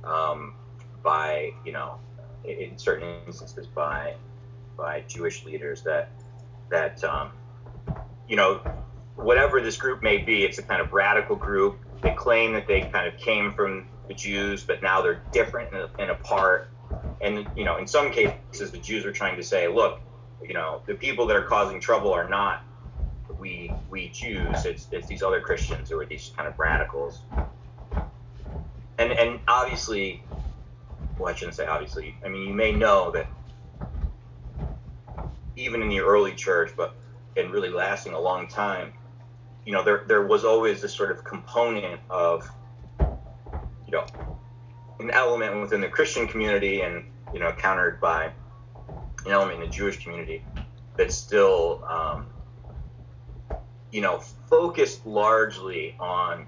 um, by, you know, in certain instances by by Jewish leaders that that um, you know whatever this group may be, it's a kind of radical group. They claim that they kind of came from the Jews, but now they're different and, and apart. And you know, in some cases, the Jews are trying to say, look, you know, the people that are causing trouble are not we we Jews. It's it's these other Christians who are these kind of radicals. And and obviously, well, I shouldn't say obviously. I mean, you may know that even in the early church, but and really lasting a long time, you know, there there was always this sort of component of, you know, an element within the Christian community, and you know, countered by an element in the Jewish community that still, um, you know, focused largely on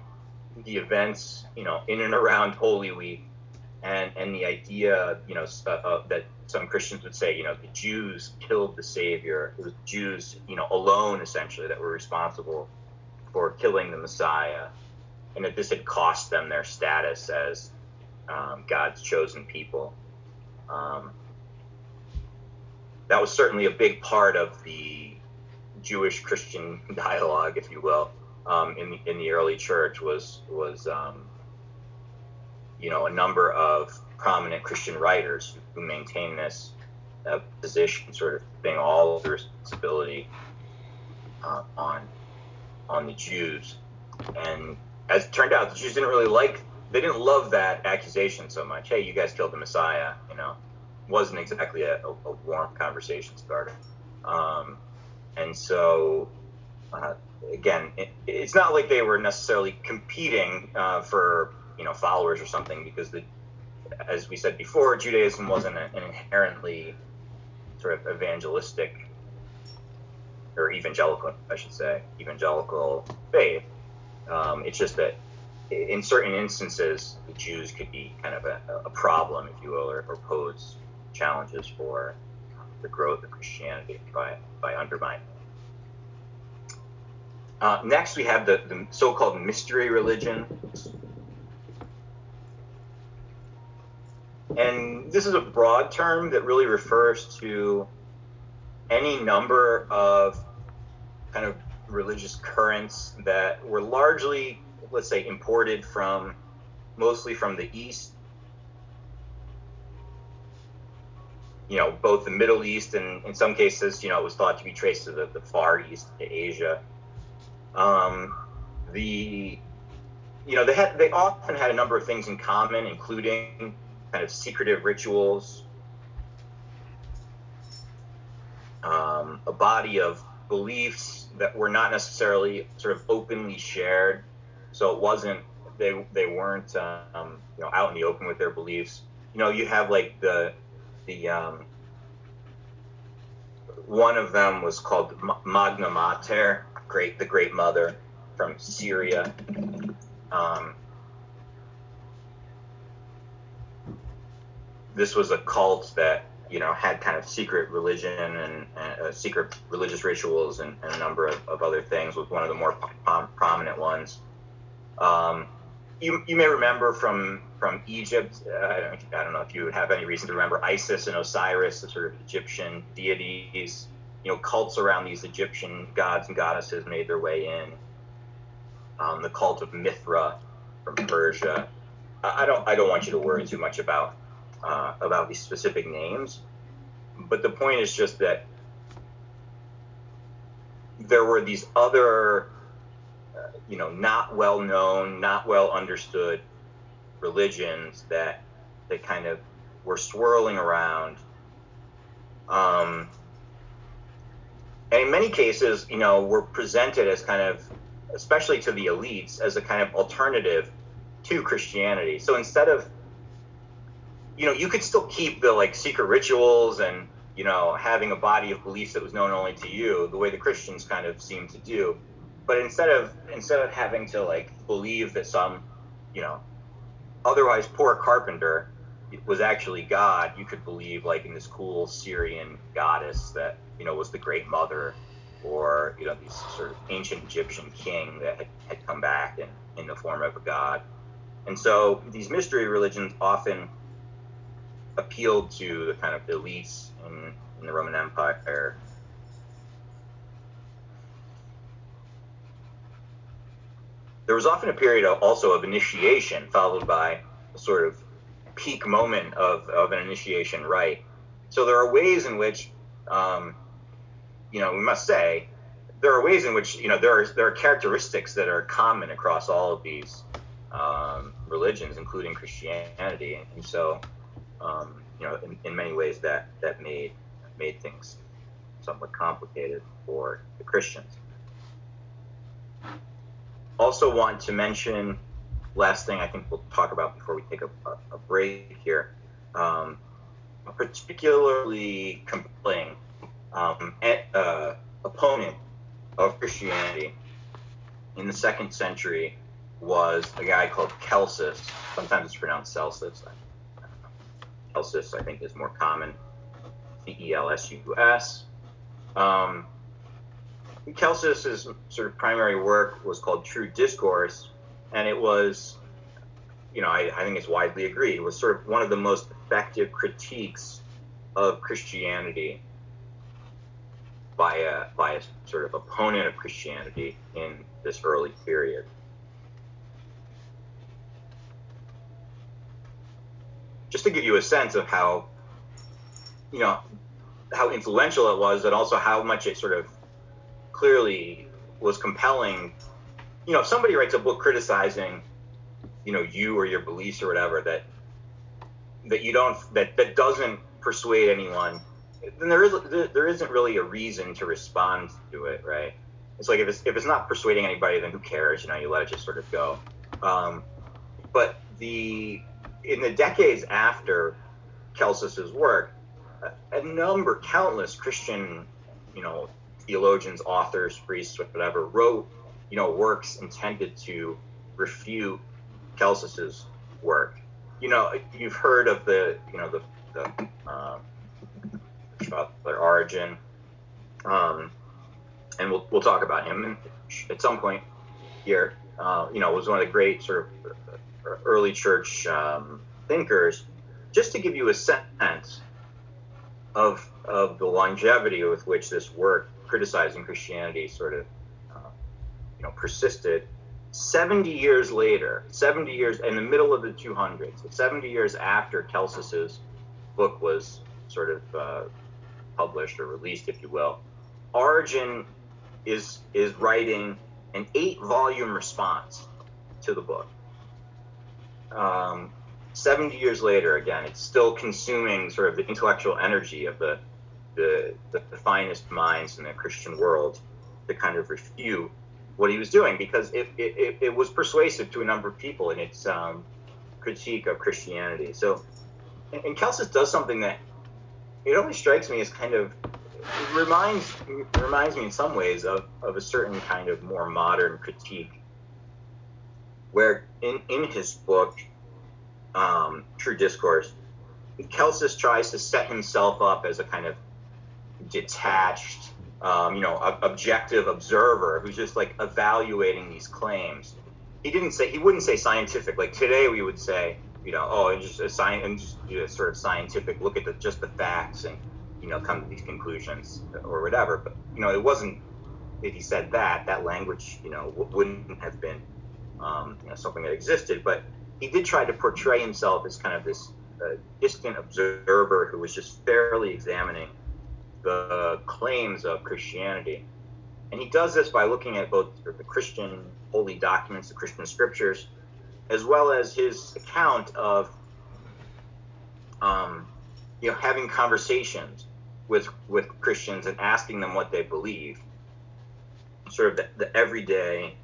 the events, you know, in and around Holy Week, and and the idea, you know, that some Christians would say, you know, the Jews killed the Savior. It was Jews, you know, alone essentially that were responsible for killing the Messiah, and that this had cost them their status as um, God's chosen people. Um, that was certainly a big part of the Jewish Christian dialogue, if you will, um, in the in the early church was was um, you know a number of prominent Christian writers who maintain this uh, position, sort of being all of the responsibility uh, on on the Jews. And as it turned out, the Jews didn't really like, they didn't love that accusation so much. Hey, you guys killed the Messiah, you know, wasn't exactly a, a, a warm conversation starter. Um, and so, uh, again, it, it's not like they were necessarily competing uh, for, you know, followers or something because the, as we said before, Judaism wasn't an inherently sort of evangelistic or evangelical, I should say, evangelical faith. Um, it's just that in certain instances, the Jews could be kind of a, a problem, if you will, or, or pose challenges for the growth of Christianity by, by undermining it. Uh, next, we have the, the so-called mystery religion. And this is a broad term that really refers to any number of kind of religious currents that were largely, let's say, imported from mostly from the East. You know, both the Middle East and in some cases, you know, it was thought to be traced to the, the Far East, to Asia. Um, the, you know, they had they often had a number of things in common, including kind of secretive rituals, um, a body of beliefs that were not necessarily sort of openly shared. So it wasn't they they weren't um, you know out in the open with their beliefs. You know, you have like the the um, one of them was called Magna Mater, great the Great Mother from Syria. Um, this was a cult that you know had kind of secret religion and, and uh, secret religious rituals and, and, a number of, of other things was one of the more prom- prominent ones. Um, you, you may remember from from Egypt uh, I, don't, I don't know if you have any reason to remember Isis and Osiris the sort of Egyptian deities. You know cults around these Egyptian gods and goddesses made their way in. Um, the cult of Mithra from Persia. I don't I don't want you to worry too much about uh, about these specific names, but the point is just that there were these other uh, you know, not well known, not well understood religions that that kind of were swirling around. Um, and in many cases, you know, were presented as kind of, especially to the elites, as a kind of alternative to Christianity. So instead of, you know, you could still keep the like secret rituals and you know having a body of beliefs that was known only to you, the way the Christians kind of seem to do. But instead of instead of having to like believe that some, you know, otherwise poor carpenter was actually God, you could believe like in this cool Syrian goddess that you know was the Great Mother, or you know these sort of ancient Egyptian king that had, had come back in, in the form of a god. And so these mystery religions often appealed to the kind of elites in, in the Roman Empire. There was often a period also of initiation, followed by a sort of peak moment of, of an initiation rite. So there are ways in which, um, you know, we must say, there are ways in which you know there are there are characteristics that are common across all of these um, religions, including Christianity, and so um, you know, in, in many ways that that made made things somewhat complicated for the Christians. Also, want to mention last thing I think we'll talk about before we take a, a, break here. Um, a particularly compelling um, uh, opponent of Christianity in the second century was a guy called Celsus. Sometimes it's pronounced Celsus. Celsus, I think, is more common. C E L S U S. Um, Celsus's sort of primary work was called True Discourse, and it was, you know, I, I think it's widely agreed, it was sort of one of the most effective critiques of Christianity by a by a sort of opponent of Christianity in this early period. Just to give you a sense of how, you know, how influential it was, and also how much it sort of clearly was compelling. You know, if somebody writes a book criticizing, you know, you or your beliefs or whatever that that you don't that that doesn't persuade anyone then there is there isn't really a reason to respond to it, right? It's like if it's if it's not persuading anybody, then who cares? You know, you let it just sort of go. Um, but the in the decades after Celsus's work, a, number, countless Christian, you know, theologians, authors, priests, whatever, wrote, you know, works intended to refute Celsus's work. You know, you've heard of the, you know, the, the um, about their Origen. Um, and we'll, we'll talk about him at some point here. Uh, you know, was one of the great sort of early church um, thinkers. Just to give you a sense of of the longevity with which this work criticizing Christianity sort of uh, you know persisted. 70 years later, 70 years in the middle of the 200s, 70 years after Celsus's book was sort of uh, published or released, if you will, Origen is is writing an eight volume response to the book. Um, 70 years later, again, it's still consuming sort of the intellectual energy of the the, the, the finest minds in the Christian world to kind of refute what he was doing because it, it, it was persuasive to a number of people in its um, critique of Christianity. So, and, and Celsus does something that it always strikes me as kind of reminds reminds me in some ways of, of a certain kind of more modern critique where in, in his book um, true discourse celsus tries to set himself up as a kind of detached um, you know objective observer who's just like evaluating these claims. He didn't say he wouldn't say scientific. Like today we would say you know, oh, just a science and just sort of scientific look at the, just the facts and you know come to these conclusions or whatever. But you know, it wasn't if he said that. That language, you know, w- wouldn't have been um, you know something that existed. But he did try to portray himself as kind of this uh, distant observer who was just fairly examining the claims of Christianity. And he does this by looking at both the Christian holy documents, the Christian scriptures, as well as his account of um, you know having conversations with with Christians and asking them what they believe, sort of the, the everyday,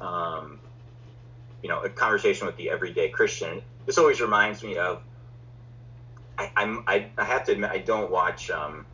um, you know, a conversation with the everyday Christian. This always reminds me of. I, I'm I, I have to admit I don't watch um,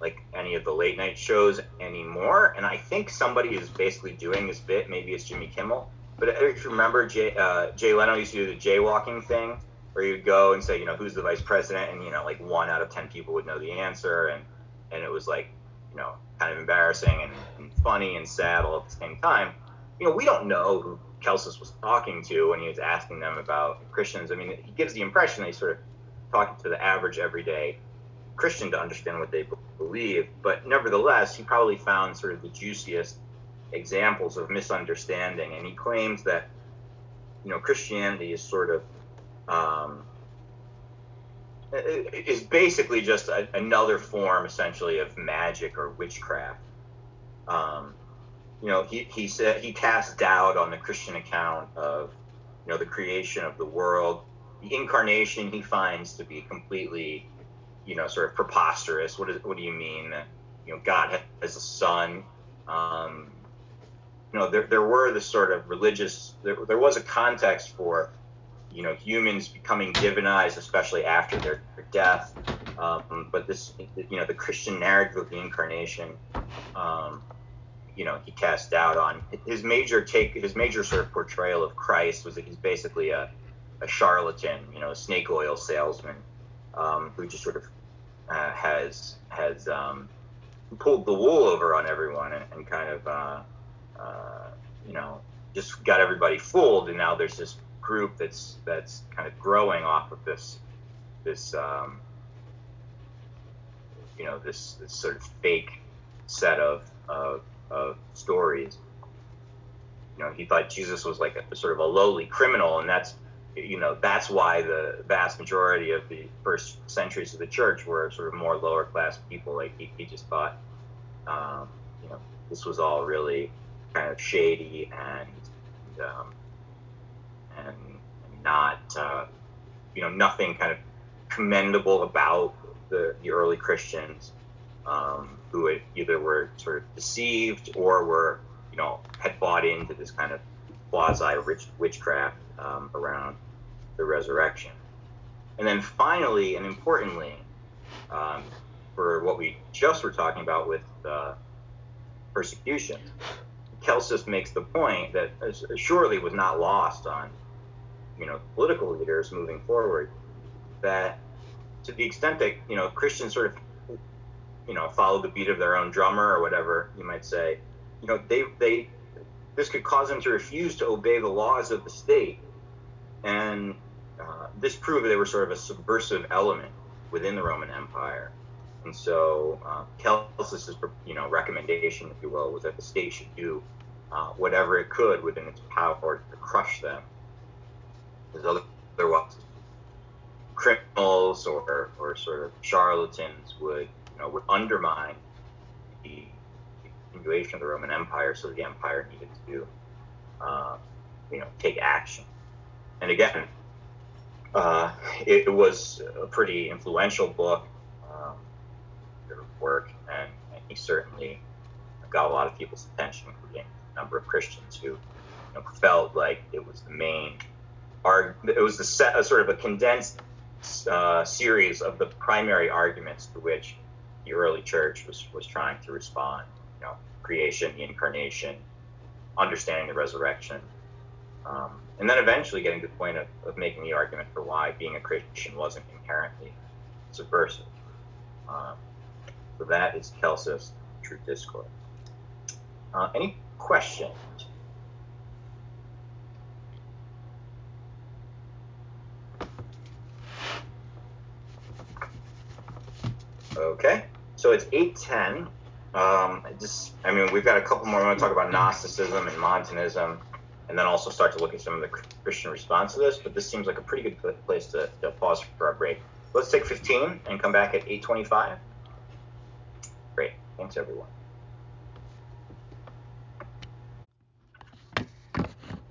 like any of the late night shows anymore, and I think somebody is basically doing this bit. Maybe it's Jimmy Kimmel, but if you remember, Jay, uh, Jay Leno used to do the jaywalking thing, where you'd go and say, you know, who's the vice president, and you know, like one out of ten people would know the answer, and and it was like, you know, kind of embarrassing and, and funny and sad all at the same time. You know, we don't know who Celsus was talking to when he was asking them about Christians. I mean, he gives the impression that he's sort of talking to the average everyday Christian to understand what they believe, but nevertheless, he probably found sort of the juiciest examples of misunderstanding, and he claims that you know Christianity is sort of um, is basically just a, another form, essentially, of magic or witchcraft. Um, you know, he, he said he cast doubt on the Christian account of you know the creation of the world, the incarnation. He finds to be completely, you know, sort of preposterous. What is what do you mean you know God has a son? Um, you know, there there were this sort of religious. There, there was a context for you know humans becoming divinized, especially after their, their death. Um, but this, you know, the Christian narrative of the incarnation, um, you know, he cast doubt on. His major take, his major sort of portrayal of Christ was that he's basically a, a charlatan, you know, a snake oil salesman um, who just sort of uh, has has um, pulled the wool over on everyone and, and kind of, uh, uh, you know, just got everybody fooled. And now there's this group that's that's kind of growing off of this this um, you know this, this sort of fake set of, of of stories. You know, he thought Jesus was like a sort of a lowly criminal, and that's you know that's why the vast majority of the first centuries of the church were sort of more lower class people. Like he, he just thought, um, you know, this was all really kind of shady and um, and, and not uh, you know nothing kind of commendable about the, the early Christians um, who either were sort of deceived or were you know had bought into this kind of quasi witchcraft um, around the resurrection. And then finally and importantly, um, for what we just were talking about with uh, persecution, Celsus makes the point that surely was not lost on you know political leaders moving forward that to the extent that you know Christians sort of you know follow the beat of their own drummer or whatever you might say. You know they they this could cause them to refuse to obey the laws of the state. And uh, this proved they were sort of a subversive element within the Roman Empire. And so uh, Celsus's you know recommendation if you will was that the state should do uh, whatever it could within its power to crush them. Because otherwise criminals or, or sort of charlatans would know would undermine the continuation of the Roman Empire, so the empire needed to uh, you know take action. And again, uh, it, was a pretty influential book, um, work, and, and, he certainly got a lot of people's attention, including a number of Christians who you know, felt like it was the main it was the set, a sort of a condensed uh, series of the primary arguments to which the early church was, was trying to respond. You know, creation, the incarnation, understanding the resurrection, um, and then eventually getting to the point of, of making the argument for why being a Christian wasn't inherently subversive. Um, so that is Celsus, True Discourse. Uh, any questions? Okay, so it's eight ten. Um, just, I mean, we've got a couple more. I want to talk about Gnosticism and Montanism, and then also start to look at some of the Christian response to this. But this seems like a pretty good place to, to pause for our break. Let's take 15 and come back at 8:25. Great, thanks everyone.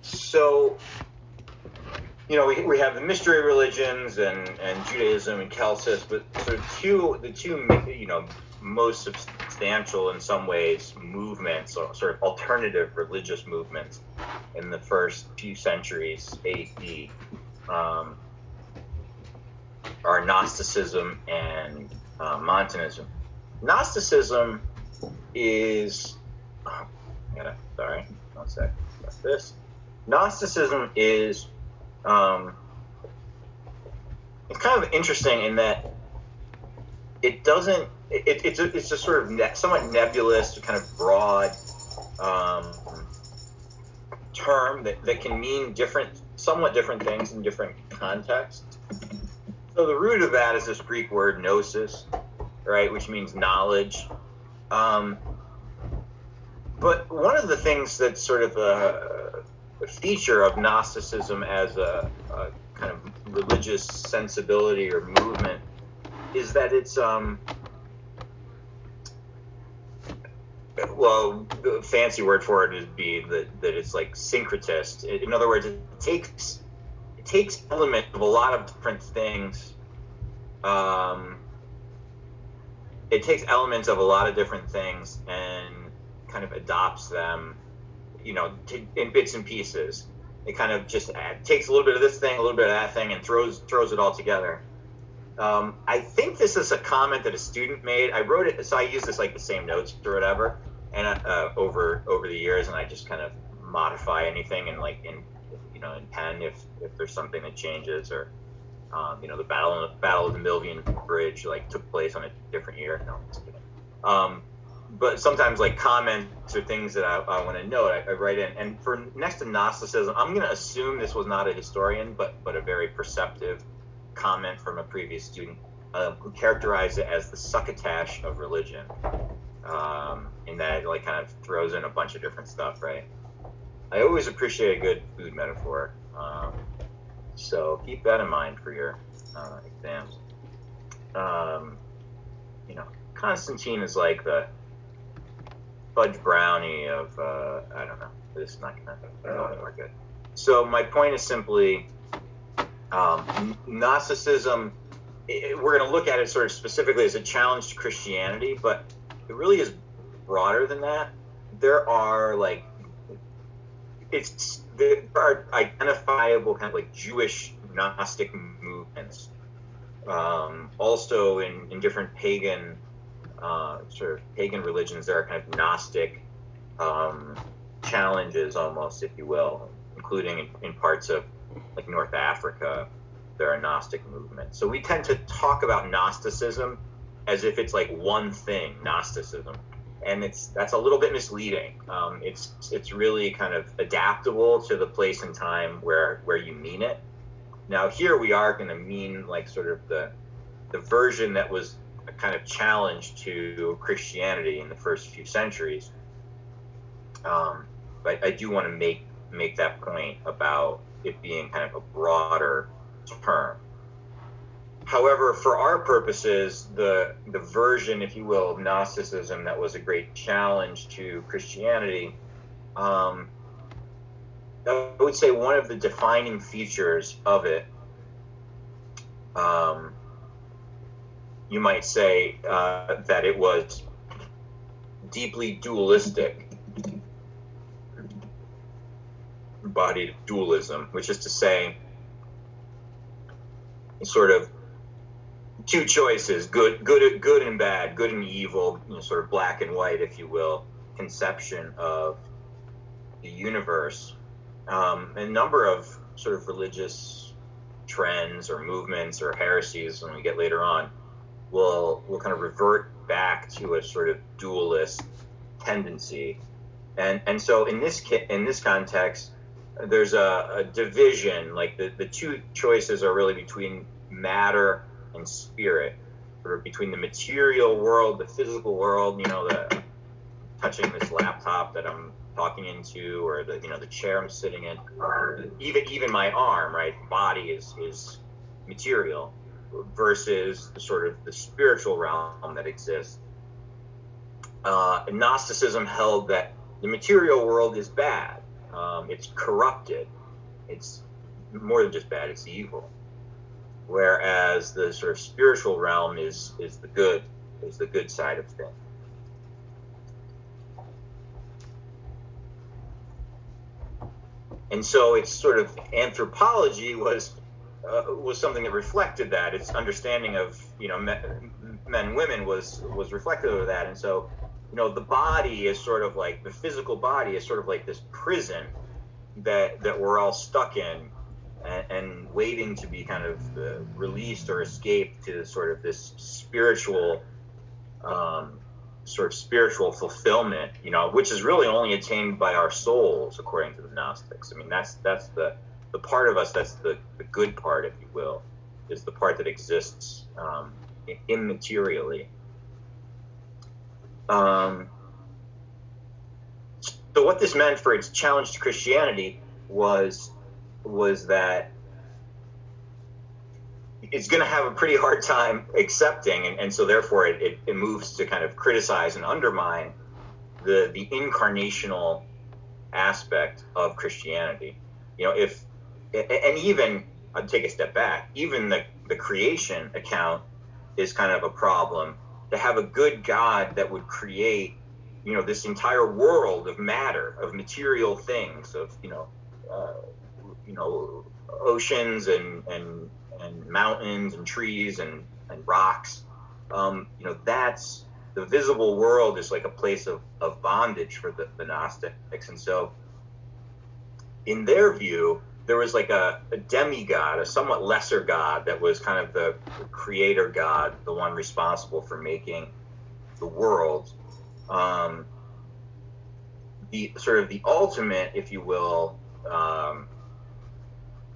so you know, we, we have the mystery religions and, and Judaism and Celsus, but sort of two the two you know most substantial in some ways movements or sort of alternative religious movements in the first few centuries AD um, are Gnosticism and uh, Montanism. Gnosticism is oh, gotta, sorry, one sec. Got this. Gnosticism is um, it's kind of interesting in that it doesn't. It, it's a, it's a sort of ne- somewhat nebulous, kind of broad um, term that, that can mean different, somewhat different things in different contexts. So the root of that is this Greek word gnosis, right, which means knowledge. Um, but one of the things that's sort of a, a feature of Gnosticism as a, a, kind of religious sensibility or movement is that it's um well the fancy word for it would be that, that it's like syncretist. In other words it takes it takes element of a lot of different things um it takes elements of a lot of different things and kind of adopts them you know to, in bits and pieces. It kind of just takes a little bit of this thing a little bit of that thing and throws throws it all together um, I think this is a comment that a student made. I wrote it, so I use this like the same notes or whatever, and uh, over over the years, and I just kind of modify anything and like in you know in pen if if there's something that changes or um, you know the battle battle of the Milvian Bridge like took place on a different year. No, um, but sometimes like comments or things that I, I want to note, I, I, write in. And for next to Gnosticism, I'm going to assume this was not a historian, but but a very perceptive comment from a previous student um, who characterized it as the succotash of religion. Um, in that it like kind of throws in a bunch of different stuff, right? I always appreciate a good food metaphor. Um, so keep that in mind for your uh, exams. Um, you know, Constantine is like the fudge brownie of uh, I don't know. This is not gonna go good. So my point is simply um, Gnosticism, it, we're going to look at it sort of specifically as a challenge to Christianity, but it really is broader than that. There are like, it's there are identifiable kind of like Jewish Gnostic movements. Um, also in, in different pagan uh, sort of pagan religions, there are kind of Gnostic um, challenges, almost, if you will, including in, in parts of like North Africa, there are a Gnostic movements. So we tend to talk about Gnosticism as if it's like one thing, Gnosticism, and it's that's a little bit misleading. Um, it's it's really kind of adaptable to the place and time where where you mean it. Now here we are going to mean like sort of the the version that was a kind of challenge to Christianity in the first few centuries. Um, but I do want to make make that point about it being kind of a broader term. However, for our purposes, the the version, if you will, of Gnosticism that was a great challenge to Christianity, um, I would say one of the defining features of it, um, you might say uh, that it was deeply dualistic, embodied dualism, which is to say, sort of two choices good good good and bad good and evil you know, sort of black and white if you will conception of the universe. Um, a number of sort of religious trends or movements or heresies when we get later on will will kind of revert back to a sort of dualist tendency. And and so in this in this context there's a, a division like the, the two choices are really between matter and spirit, or between the material world, the physical world, you know, the touching this laptop that I'm talking into, or the you know the chair I'm sitting in, even even my arm, right, body is is material, versus the sort of the spiritual realm that exists. Uh, Gnosticism held that the material world is bad, um, it's corrupted, it's more than just bad; it's evil. Whereas the sort of spiritual realm is is the good, is the good side of things. And so it's sort of anthropology was uh, was something that reflected that. Its understanding of you know men, men women was was reflective of that. And so you know the body is sort of like the physical body is sort of like this prison that that we're all stuck in and, and waiting to be kind of uh, released or escaped to sort of this spiritual um, sort of spiritual fulfillment, you know, which is really only attained by our souls, according to the Gnostics. I mean, that's that's the the part of us that's the, the good part, if you will, is the part that exists um, immaterially. Um, so what this meant for its challenge to Christianity was was that it's going to have a pretty hard time accepting, and, and so therefore it, it, it, moves to kind of criticize and undermine the the incarnational aspect of Christianity. You know, if and even I'd take a step back, even the the creation account is kind of a problem. To have a good God that would create, you know, this entire world of matter, of material things, of you know, uh, you know, oceans and and and mountains and trees and, and rocks. Um, you know, that's the visible world is like a place of, of bondage for the, the Gnostics. And so, in their view, there was like a, a demigod, a somewhat lesser god that was kind of the, creator god, the one responsible for making the world. Um, the sort of the ultimate, if you will, um,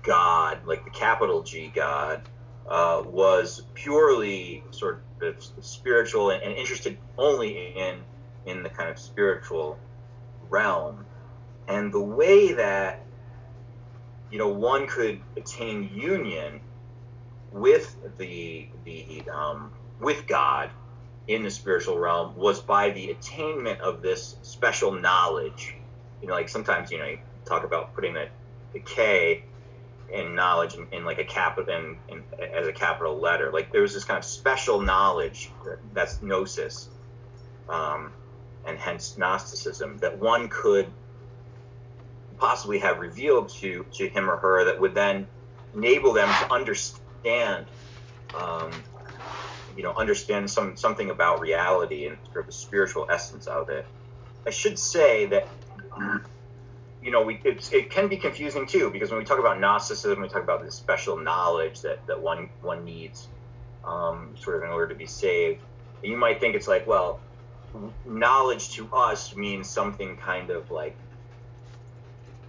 God, like the capital G God, uh, was purely sort of spiritual and, and, interested only in in the kind of spiritual realm. And the way that you know one could attain union with the the um, with God in the spiritual realm was by the attainment of this special knowledge. You know, like sometimes you know you talk about putting the the K in knowledge in, in like a capital in, in, as a capital letter. Like there was this kind of special knowledge that's gnosis, um, and hence Gnosticism that one could possibly have revealed to to him or her that would then enable them to understand, um, you know, understand some something about reality and sort of the spiritual essence of it. I should say that you know, we it can be confusing too because when we talk about Gnosticism, we talk about this special knowledge that that one one needs, um, sort of in order to be saved. You might think it's like, well, knowledge to us means something kind of like,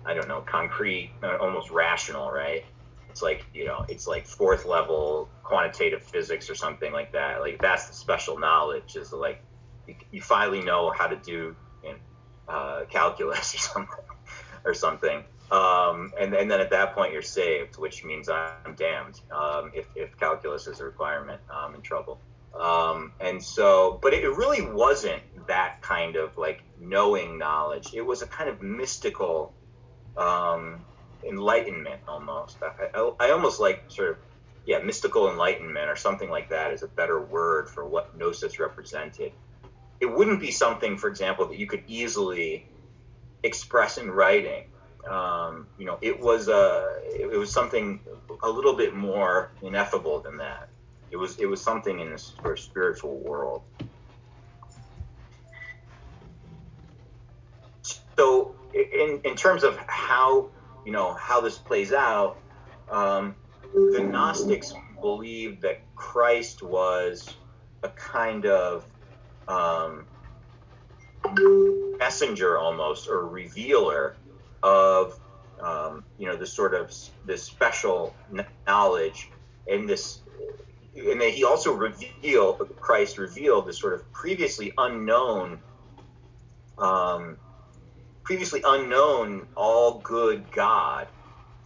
I don't know, concrete, uh, almost rational, right? It's like you know, it's like fourth level quantitative physics or something like that. Like that's the special knowledge is like you, you finally know how to do in, uh, calculus or something or something. Um, and, and then at that point you're saved, which means I'm damned um, if, if calculus is a requirement. I'm in trouble. Um, and so, but it really wasn't that kind of like knowing knowledge. It was a kind of mystical um, enlightenment almost. I, I, I almost like sort of, yeah, mystical enlightenment or something like that is a better word for what gnosis represented. It wouldn't be something, for example, that you could easily express in writing. Um, you know, it was a it was something a little bit more ineffable than that. It was it was something in this sort of spiritual world. So, in in terms of how you know how this plays out, um, the Gnostics believed that Christ was a kind of um, messenger almost or revealer of um, you know this sort of this special knowledge and this and that he also revealed christ revealed this sort of previously unknown um, previously unknown all good god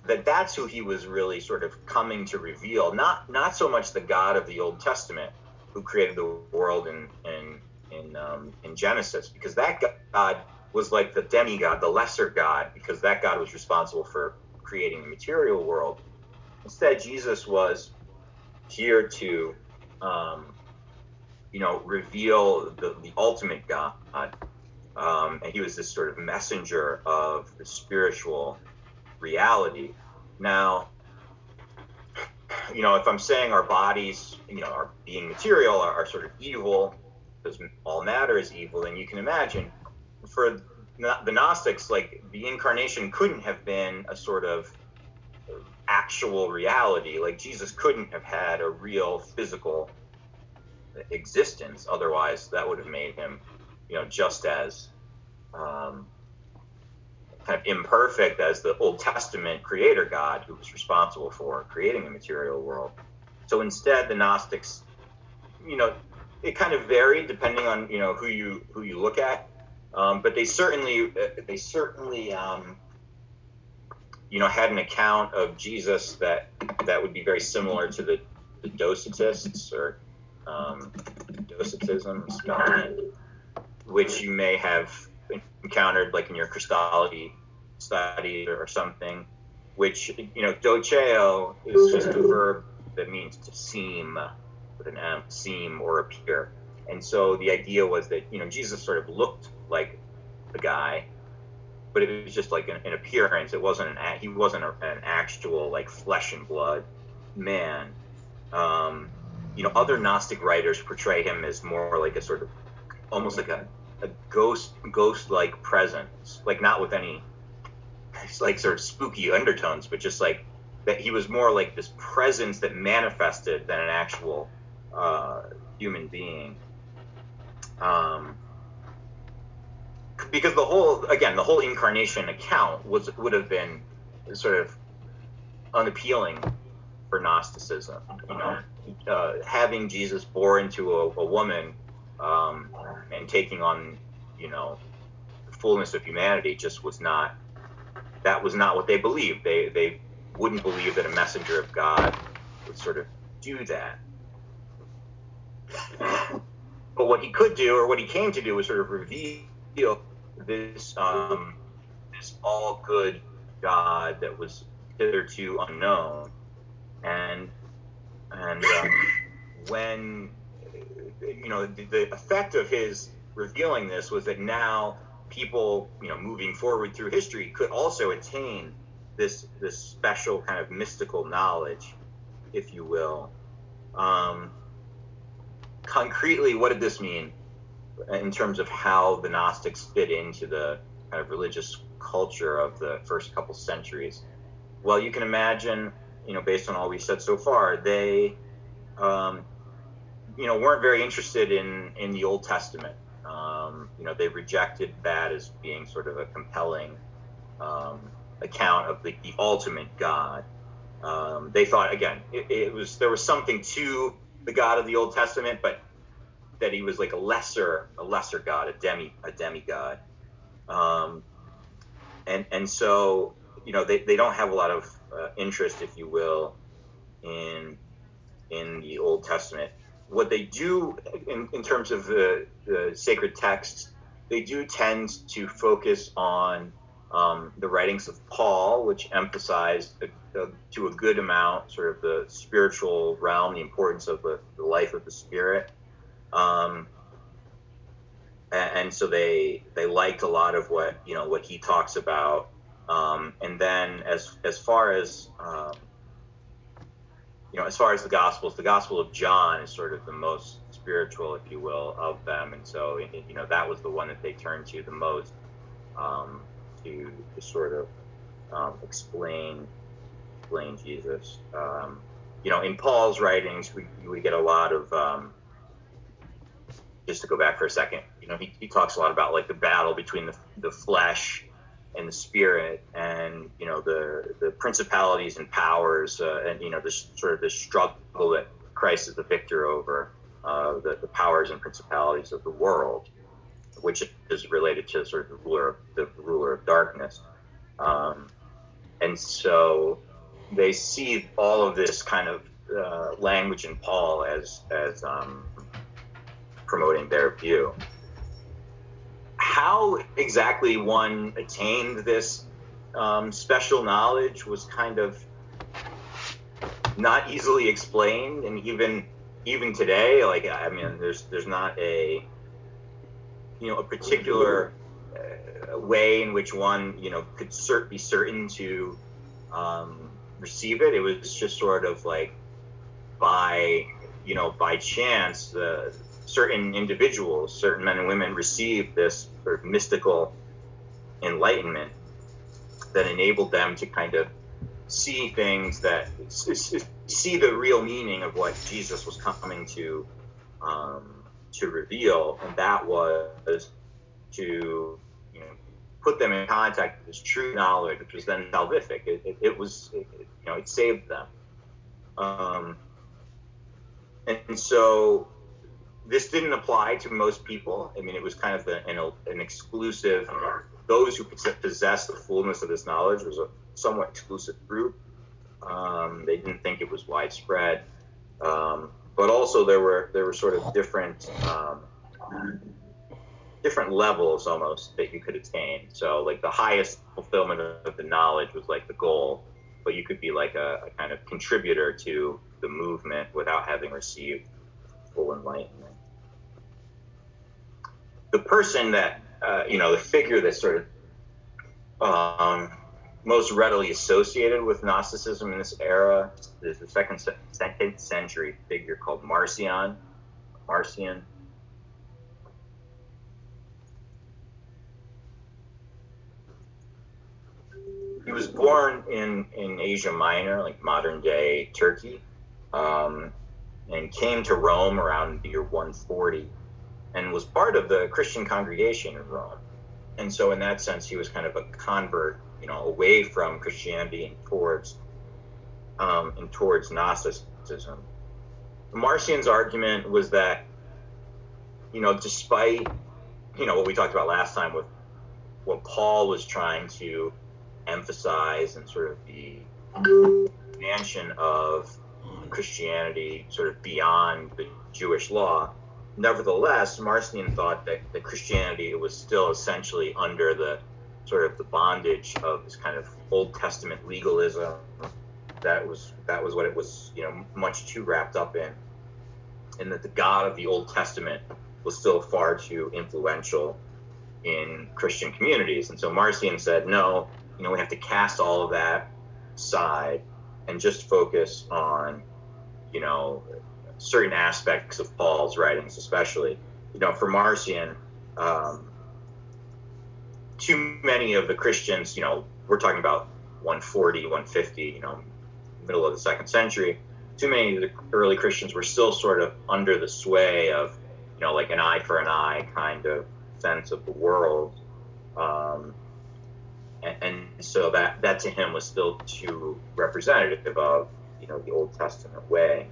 that that's who he was really sort of coming to reveal not not so much the god of the old testament who created the world in in in, um, in genesis because that god was like the demigod, the lesser god, because that god was responsible for creating the material world. Instead, Jesus was here to, um, you know, reveal the, the ultimate God. Um, and he was this sort of messenger of the spiritual reality. Now, you know, if I'm saying our bodies, you know, are being material, are, are sort of evil, because all matter is evil, then you can imagine for the Gnostics, like the incarnation couldn't have been a sort of actual reality. Like Jesus couldn't have had a real physical existence. Otherwise, that would have made him, you know, just as um, kind of imperfect as the Old Testament creator God who was responsible for creating the material world. So instead, the Gnostics, you know, it kind of varied depending on you know who you who you look at, um, but they certainly they certainly um, you know had an account of Jesus that that would be very similar to the, the Docetists or um, Docetism, which you may have encountered like in your Christology study or something, which, you know, doceo is just a verb that means to seem with an M, seem or appear. And so the idea was that, you know, Jesus sort of looked like a guy, but it was just like an, an appearance. It wasn't an, he wasn't a, an actual like flesh and blood man. Um, you know, other Gnostic writers portray him as more like a sort of almost like a a ghost ghost like presence, like not with any like sort of spooky undertones, but just like that he was more like this presence that manifested than an actual uh, human being. Um, because the whole again the whole incarnation account was would have been sort of unappealing for Gnosticism. You know, uh, having Jesus born into a, a woman um, and taking on, you know, the fullness of humanity just was not. That was not what they believed. They they wouldn't believe that a messenger of God would sort of do that. But what he could do, or what he came to do, was sort of reveal this um, this all good God that was hitherto unknown, and and um, when you know the, the effect of his revealing this was that now people you know moving forward through history could also attain this this special kind of mystical knowledge, if you will. Um, concretely, what did this mean in terms of how the Gnostics fit into the kind of religious culture of the first couple centuries? Well, you can imagine, you know, based on all we've said so far, they um, you know, weren't very interested in in the Old Testament. Um, you know, they rejected that as being sort of a compelling um, account of the, the ultimate God. Um, they thought again, it, it, was there was something to the God of the Old Testament, but that he was like a lesser a lesser God, a demi a demigod. Um, and and so you know they, they don't have a lot of uh, interest, if you will, in in the Old Testament what they do in, in terms of the, the sacred texts, they do tend to focus on um, the writings of Paul, which emphasized to a good amount sort of the spiritual realm, the importance of the, the life of the spirit. Um, and, and, so they they liked a lot of what you know what he talks about. Um, and then as as far as um, you know, as far as the Gospels, the Gospel of John is sort of the most spiritual, if you will, of them, and so you know that was the one that they turned to the most um, to, to sort of um, explain explain Jesus. Um, you know, in Paul's writings, we we get a lot of um, just to go back for a second. You know, he, he talks a lot about like the battle between the the flesh and the spirit and you know the the principalities and powers uh, and you know this sort of this struggle that Christ is the victor over uh, the, the powers and principalities of the world, which is related to sort of the ruler of the ruler of darkness, um, and so they see all of this kind of uh, language in Paul as as um, promoting their view how exactly one attained this um, special knowledge was kind of not easily explained, and even even today, like I mean, there's there's not a you know a particular uh, way in which one you know could cert- be certain to um, receive it. It was just sort of like by you know by chance the certain individuals, certain men and women received this sort of mystical enlightenment that enabled them to kind of see things that see the real meaning of what Jesus was coming to um, to reveal, and that was to you know put them in contact with this true knowledge, which was then salvific. It, it, it was it, you know it saved them, um, and so this didn't apply to most people. I mean, it was kind of an, an exclusive. Those who possessed the fullness of this knowledge was a somewhat exclusive group. Um, they didn't think it was widespread, um, but also there were there were sort of different um, different levels almost that you could attain. So like the highest fulfillment of the knowledge was like the goal, but you could be like a, a kind of contributor to the movement without having received full enlightenment. The person that uh, you know, the figure that sort of um, most readily associated with Gnosticism in this era is the second second century figure called Marcion. Marcion. He was born in, in Asia Minor, like modern day Turkey, um, and came to Rome around the year 140 and was part of the Christian congregation in Rome. And so, in that sense, he was kind of a convert you know, away from Christianity and towards um, and towards Gnosticism. Marcion's argument was that, you know, despite you know what we talked about last time with what Paul was trying to emphasize and sort of the expansion of Christianity sort of beyond the Jewish law. Nevertheless, Marcion thought that, that Christianity was still essentially under the sort of the bondage of this kind of Old Testament legalism. That was that was what it was, you know, much too wrapped up in, and that the God of the Old Testament was still far too influential in Christian communities. And so Marcion said, no, you know, we have to cast all of that aside and just focus on, you know, certain aspects of Paul's writings, especially. You know, for Marcion, um, too many of the Christians, you know, we're talking about 140, 150, you know, middle of the second century. Too many of the early Christians were still sort of under the sway of, you know, like an eye for an eye kind of sense of the world. Um, and, and so that, that to him was still too representative of, you know, the Old Testament way.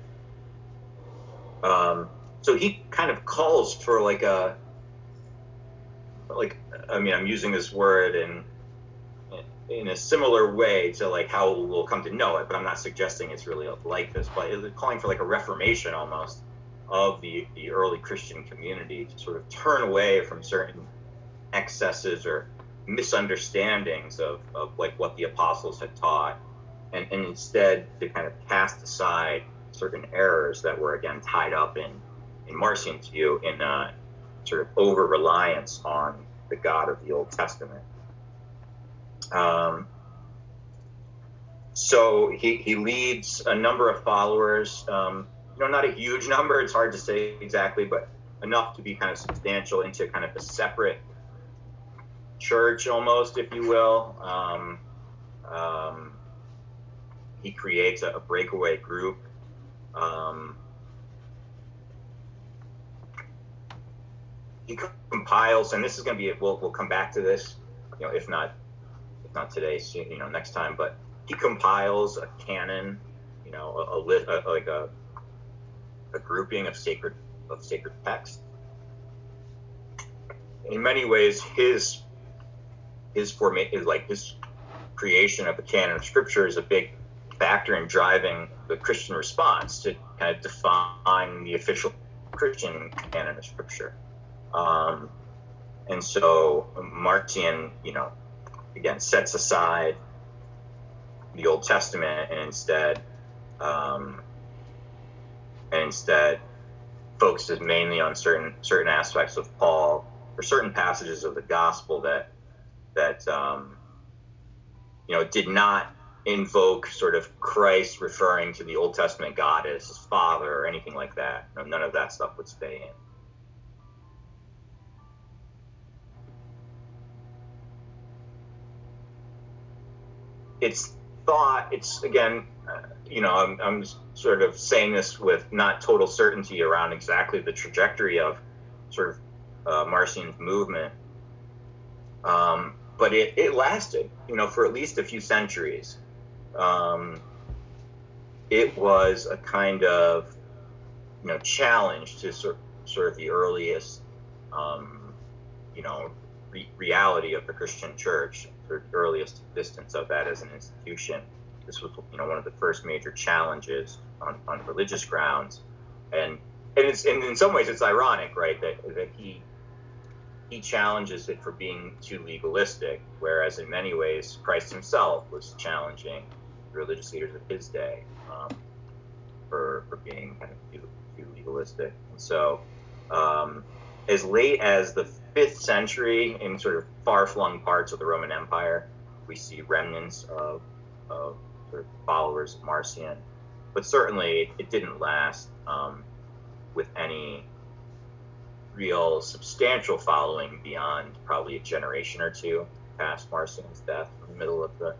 Um, so he kind of calls for like a, like I mean, I'm using this word in in a similar way to like how we'll come to know it, but I'm not suggesting it's really like this. But it's calling for like a reformation almost of the the early Christian community to sort of turn away from certain excesses or misunderstandings of, of like what the apostles had taught and, and instead to kind of cast aside certain errors that were again tied up in in Marcion's view in uh, sort of over reliance on the God of the Old Testament. Um, so he, he leads a number of followers, um, you know, not a huge number, it's hard to say exactly, but enough to be kind of substantial into kind of a separate church almost, if you will. Um, um, he creates a, a breakaway group. Um, he compiles, and this is going to be, we'll, we'll come back to this, you know, if not, if not today, soon, you know, next time, but he compiles a canon, you know, a, a, a like a, a grouping of sacred, of sacred texts. In many ways, his, his formation is like his creation of the canon of scripture is a big factor in driving the Christian response to kind of define the official Christian canon of scripture. Um, and so Marcion, you know, again sets aside the Old Testament and instead um, and instead focuses mainly on certain certain aspects of Paul or certain passages of the gospel that that um, you know did not invoke sort of Christ referring to the Old Testament God as his father or anything like that. No, none of that stuff would stay in. It's thought, it's again, uh, you know, I'm, I'm sort of saying this with not total certainty around exactly the trajectory of sort of uh, Marcion's movement. Um, but it, it lasted, you know, for at least a few centuries. Um, it was a kind of, you know, challenge to sort, sort of the earliest, um, you know, re- reality of the Christian church, the earliest existence of that as an institution. This was, you know, one of the first major challenges on, on religious grounds, and and it's and in some ways it's ironic, right, that that he he challenges it for being too legalistic, whereas in many ways Christ himself was challenging religious leaders of his day um, for, for being kind of too, too legalistic. And so, um, as late as the fifth century, in sort of far flung parts of the Roman Empire, we see remnants of, of sort of followers of Marcion. But certainly it didn't last um, with any real substantial following beyond probably a generation or two past Marcion's death in the middle of the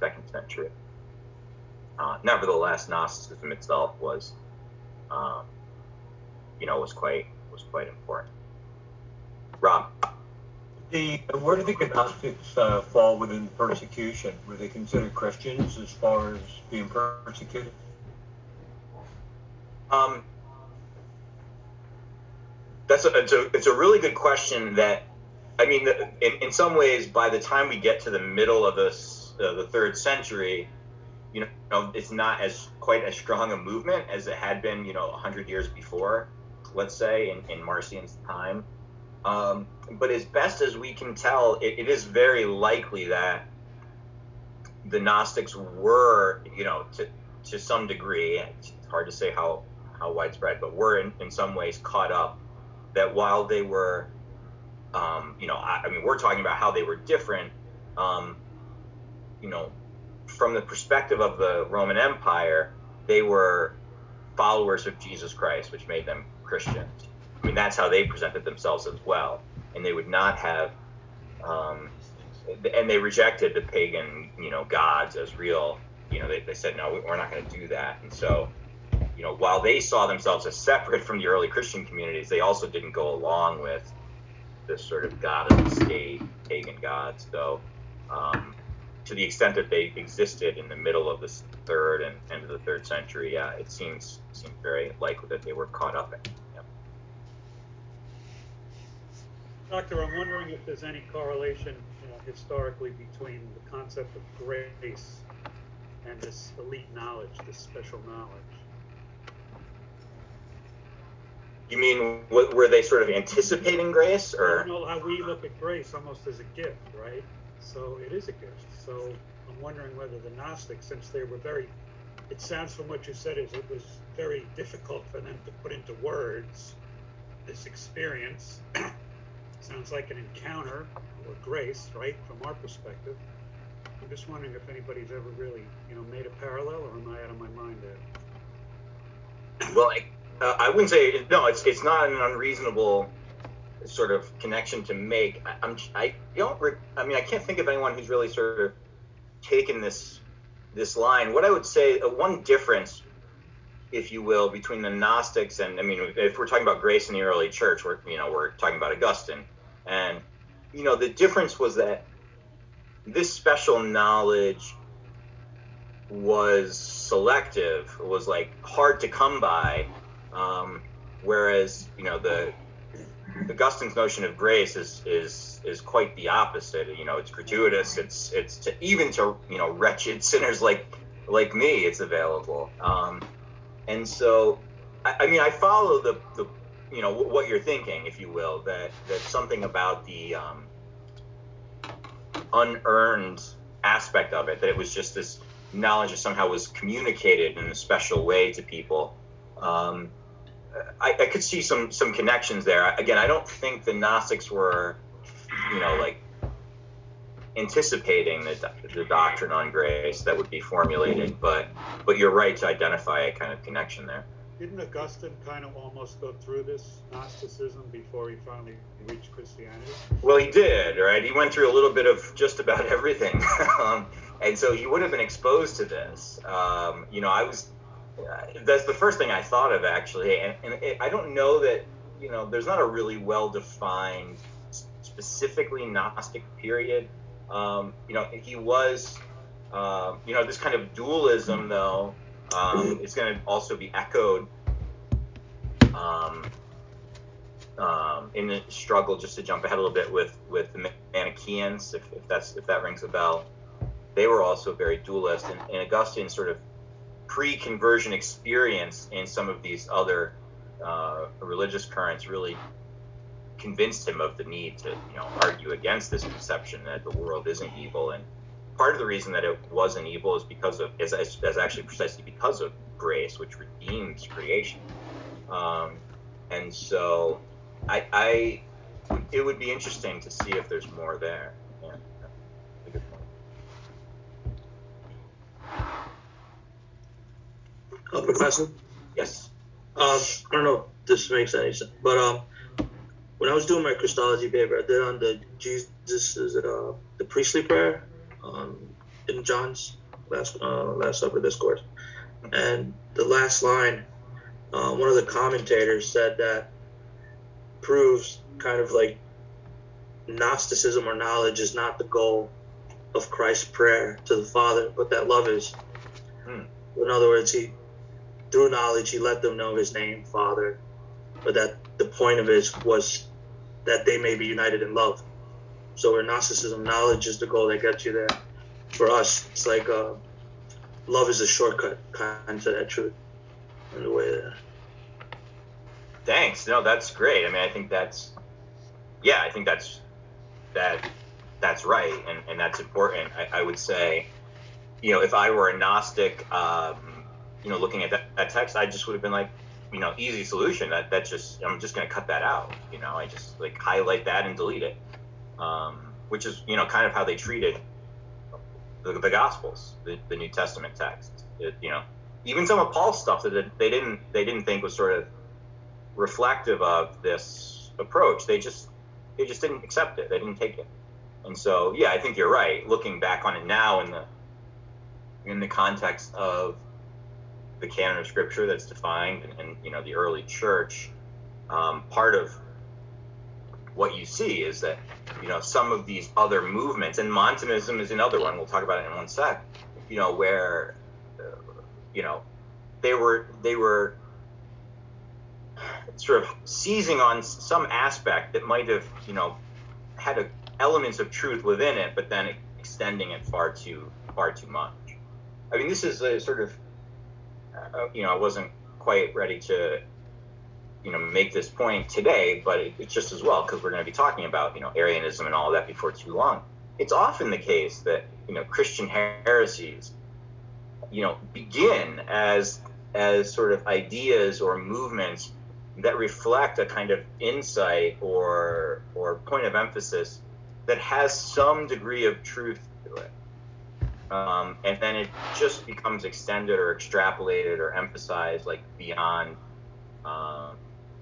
second century. Uh, nevertheless, Gnosticism itself was, um, you know, was quite was quite important. Rob. The where did the Gnostics uh, fall within persecution? Were they considered Christians as far as being persecuted? Um, that's a it's, a it's a really good question. That I mean, in, in some ways, by the time we get to the middle of this uh, the third century, you know, it's not as quite as strong a movement as it had been, you know, hundred years before. Let's say in, in Marcion's time. Um, but as best as we can tell, it, it is very likely that the Gnostics were, you know, to to some degree, it's hard to say how how widespread, but were in, in some ways caught up that while they were, um, you know, I, I, mean, we're talking about how they were different, um, you know, from the perspective of the Roman Empire, they were followers of Jesus Christ, which made them Christians. I mean, that's how they presented themselves as well. And they would not have, um, and they rejected the pagan, you know, gods as real. You know, they, they said, no, we're not going to do that. And so you know, while they saw themselves as separate from the early Christian communities, they also didn't go along with this sort of god of the state, pagan gods. So, um, to the extent that they existed in the middle of the third and end of the third century, yeah, it seems seems very likely that they were caught up in. Yeah. Doctor, I'm wondering if there's any correlation uh, historically between the concept of grace and this elite knowledge, this special knowledge. You mean what, were they sort of anticipating grace, or? You know how we look at grace almost as a gift, right? So it is a gift. So I'm wondering whether the Gnostics, since they were very, it sounds from what you said is it was very difficult for them to put into words this experience. sounds like an encounter or grace, right, from our perspective. I'm just wondering if anybody's ever really, you know, made a parallel, or am I out of my mind there? Well, I uh, I wouldn't say no. It's it's not an unreasonable sort of connection to make. I, I'm I don't. I mean, I can't think of anyone who's really sort of taken this this line. What I would say, uh, one difference, if you will, between the Gnostics and I mean, if we're talking about grace in the early church, we're you know we're talking about Augustine, and you know the difference was that this special knowledge was selective, was like hard to come by um, whereas you know the Augustine's notion of grace is is is quite the opposite. You know, it's gratuitous. It's it's to even to you know wretched sinners like like me, it's available. Um, and so, I, I, mean, I follow the the you know what you're thinking, if you will, that that something about the um, unearned aspect of it, that it was just this knowledge that somehow was communicated in a special way to people. Um, I, I, could see some some connections there. Again, I don't think the Gnostics were, you know, like anticipating the, the doctrine on grace that would be formulated, but but you're right to identify a kind of connection there. Didn't Augustine kind of almost go through this Gnosticism before he finally reached Christianity? Well, he did, right? He went through a little bit of just about everything. um, and so he would have been exposed to this. Um, you know, I was, that's the first thing I thought of actually. And, and it, I don't know that, you know, there's not a really well defined, specifically Gnostic period. Um, you know, he was, uh, you know, this kind of dualism, though, um, it's going to also be echoed um, um, in the struggle. Just to jump ahead a little bit with with the Manichaeans, if, if that's if that rings a bell, they were also very dualist, and, and Augustine's sort of pre-conversion experience in some of these other uh, religious currents really convinced him of the need to you know argue against this conception that the world isn't evil and part of the reason that it wasn't evil is because of is, is actually precisely because of grace, which redeems creation. Um, and so, I, I, it would be interesting to see if there's more there. Yeah, a good point. Uh, professor. Yes. Um, I don't know if this makes any sense, but um, when I was doing my Christology paper, I did on the Jesus is it uh the priestly prayer um, in John's last uh, Last Supper discourse, and the last line, uh, one of the commentators said that proves kind of like Gnosticism or knowledge is not the goal of Christ's prayer to the Father, but that love is. Hmm. In other words, he through knowledge he let them know his name, Father, but that the point of it was that they may be united in love. So where Gnosticism, knowledge is the goal that gets you there. For us, it's like uh, love is a shortcut kind to that truth in the way that. Thanks. No, that's great. I mean, I think that's, yeah, I think that's that that's right, and, and that's important. I, I would say, you know, if I were a Gnostic, um, you know, looking at that, that text, I just would have been like, you know, easy solution. That that's just I'm just gonna cut that out. You know, I just like highlight that and delete it um, which is you know kind of how they treated the, the Gospels, the, the, New Testament text. It, you know, even some of Paul's stuff that they didn't they didn't think was sort of reflective of this approach. They just they just didn't accept it. They didn't take it. And so yeah, I think you're right. Looking back on it now in the in the context of the canon of scripture that's defined and, you know the early church, um, part of what you see is that you know some of these other movements, and Montanism is another one. We'll talk about it in one sec. You know where uh, you know they were they were sort of seizing on some aspect that might have you know had a, elements of truth within it, but then extending it far too far too much. I mean, this is a sort of uh, you know I wasn't quite ready to you know make this point today, but it, it's just as well because we're going to be talking about you know Arianism and all of that before too long. It's often the case that you know Christian heresies, you know, begin as as sort of ideas or movements that reflect a kind of insight or or point of emphasis that has some degree of truth to it. Um, and then it just becomes extended or extrapolated or emphasized like beyond um,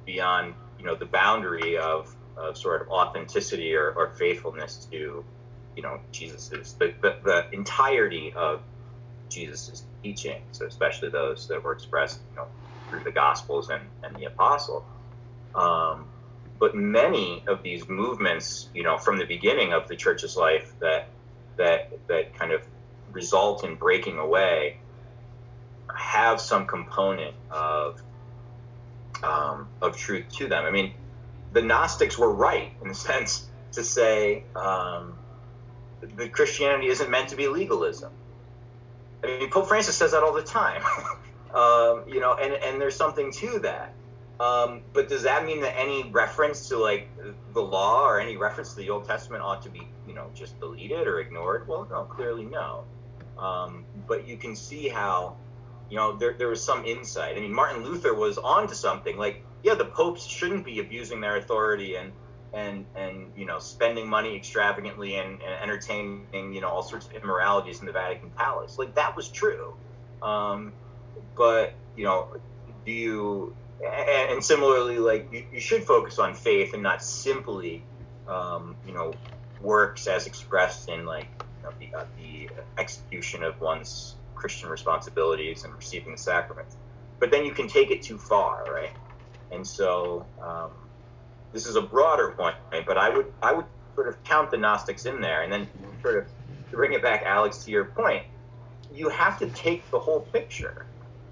beyond you know the boundary of, of sort of authenticity or, or faithfulness to you know Jesus's the, the, the entirety of Jesus's teachings, especially those that were expressed you know through the Gospels and, and the Apostle. Um, but many of these movements, you know, from the beginning of the church's life that that that kind of result in breaking away have some component of um, of truth to them. I mean, the Gnostics were right in a sense to say um, that Christianity isn't meant to be legalism. I mean, Pope Francis says that all the time. um, you know, and, and there's something to that. Um, but does that mean that any reference to like the law or any reference to the Old Testament ought to be, you know, just deleted or ignored? Well, no, clearly no. Um, but you can see how, you know, there, there was some insight. I mean, Martin Luther was onto something. Like, yeah, the popes shouldn't be abusing their authority and and and you know spending money extravagantly and, and entertaining you know all sorts of immoralities in the Vatican Palace. Like that was true. Um, but you know, do you and, and similarly, like you, you, should focus on faith and not simply, um, you know, works as expressed in like the, uh, the execution of one's Christian responsibilities and receiving the sacraments. But then you can take it too far, right? And so um, this is a broader point, but I would I would sort of count the Gnostics in there, and then sort of to bring it back, Alex, to your point, you have to take the whole picture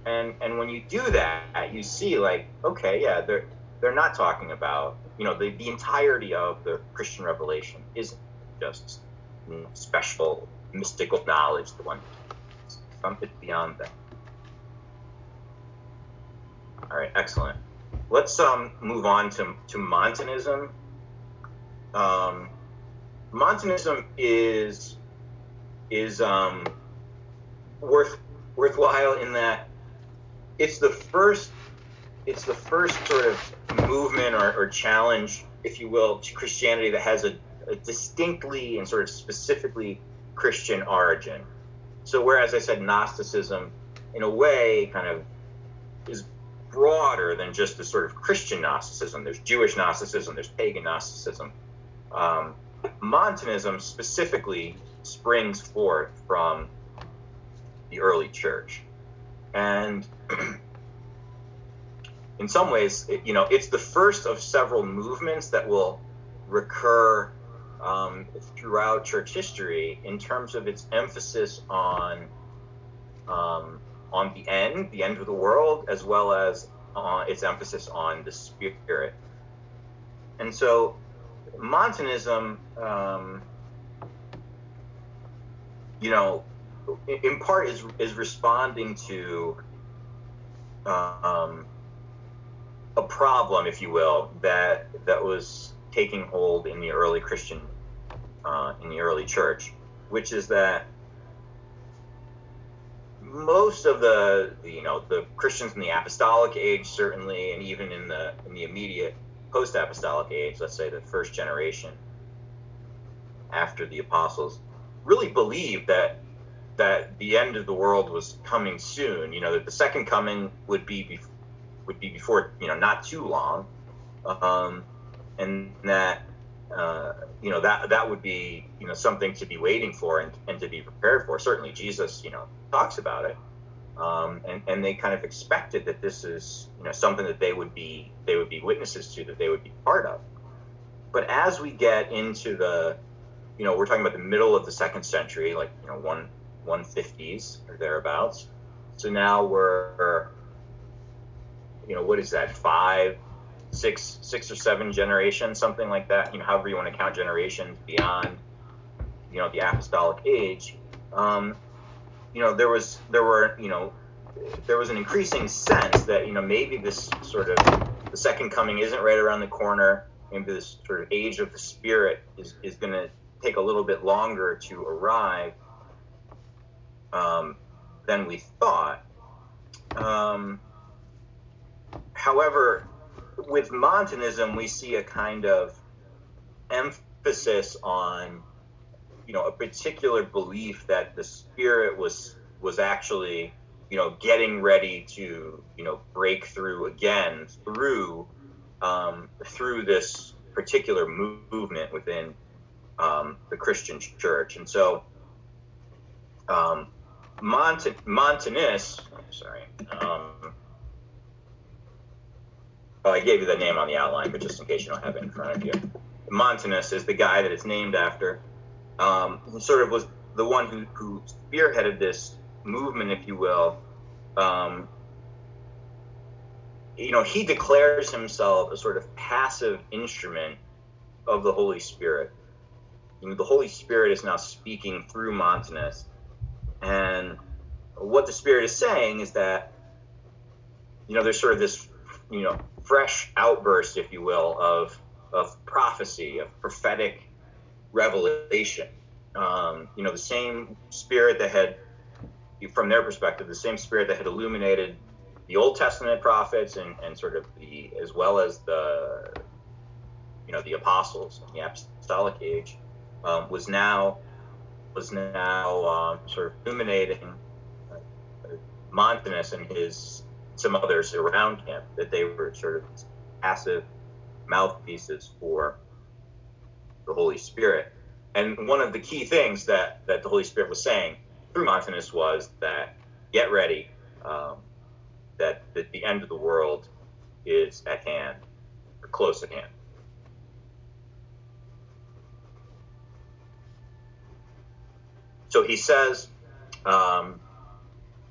and and when you do that, you see like, okay, yeah, they're they're not talking about you know the, the entirety of the Christian revelation isn't just you know, special mystical knowledge. The one something beyond that. All right, excellent. Let's um, move on to, to Montanism. Um, Montanism is is um, worth worthwhile in that it's the first it's the first sort of movement or, or challenge, if you will, to Christianity that has a, a, distinctly and sort of specifically Christian origin. So whereas I said Gnosticism, in a way, kind of is broader than just the sort of Christian Gnosticism. There's Jewish Gnosticism, there's pagan Gnosticism. Um, Montanism specifically springs forth from the early church. And in some ways, it, you know, it's the first of several movements that will recur um, throughout church history in terms of its emphasis on um, on the end, the end of the world, as well as on its emphasis on the spirit. And so, Montanism, um, you know, in part is is responding to um, a problem, if you will, that that was taking hold in the early Christian, uh, in the early church, which is that most of the, you know the Christians in the apostolic age certainly, and even in the in the immediate post-apostolic age, let's say the first generation after the apostles, really believed that that the end of the world was coming soon. You know that the second coming would be before would be before you know not too long, um, and that uh, you know that that would be you know something to be waiting for and, and to be prepared for. Certainly, Jesus you know talks about it, um, and and they kind of expected that this is you know something that they would be they would be witnesses to that they would be part of. But as we get into the you know we're talking about the middle of the second century, like you know one 150s or thereabouts. So now we're you know, what is that, five, six, six or seven generations, something like that, you know, however you want to count generations beyond, you know, the apostolic age. Um, you know, there was, there were, you know, there was an increasing sense that, you know, maybe this sort of, the second coming isn't right around the corner. Maybe this sort of age of the spirit is, is going to take a little bit longer to arrive um, than we thought. Um, However, with Montanism, we see a kind of emphasis on, you know, a particular belief that the spirit was was actually, you know, getting ready to, you know, break through again through um, through this particular movement within um, the Christian church, and so um, Mont- Montanus, sorry. Um, well, I gave you the name on the outline, but just in case you don't have it in front of you, Montanus is the guy that it's named after. Um, who sort of was the one who, who spearheaded this movement, if you will. Um, you know, he declares himself a sort of passive instrument of the Holy Spirit. You know, the Holy Spirit is now speaking through Montanus, and what the Spirit is saying is that, you know, there's sort of this, you know, fresh outburst, if you will, of of prophecy, of prophetic revelation. Um, you know, the same spirit that had, from their perspective, the same spirit that had illuminated the Old Testament prophets and, and sort of the, as well as the, you know, the apostles in the apostolic age, um, was now, was now um, sort of illuminating uh, Montanus and his, some others around him, that they were sort of passive mouthpieces for the Holy Spirit. And one of the key things that, that the Holy Spirit was saying through Montanus was that get ready, um, that, that the end of the world is at hand, or close at hand. So he says, um,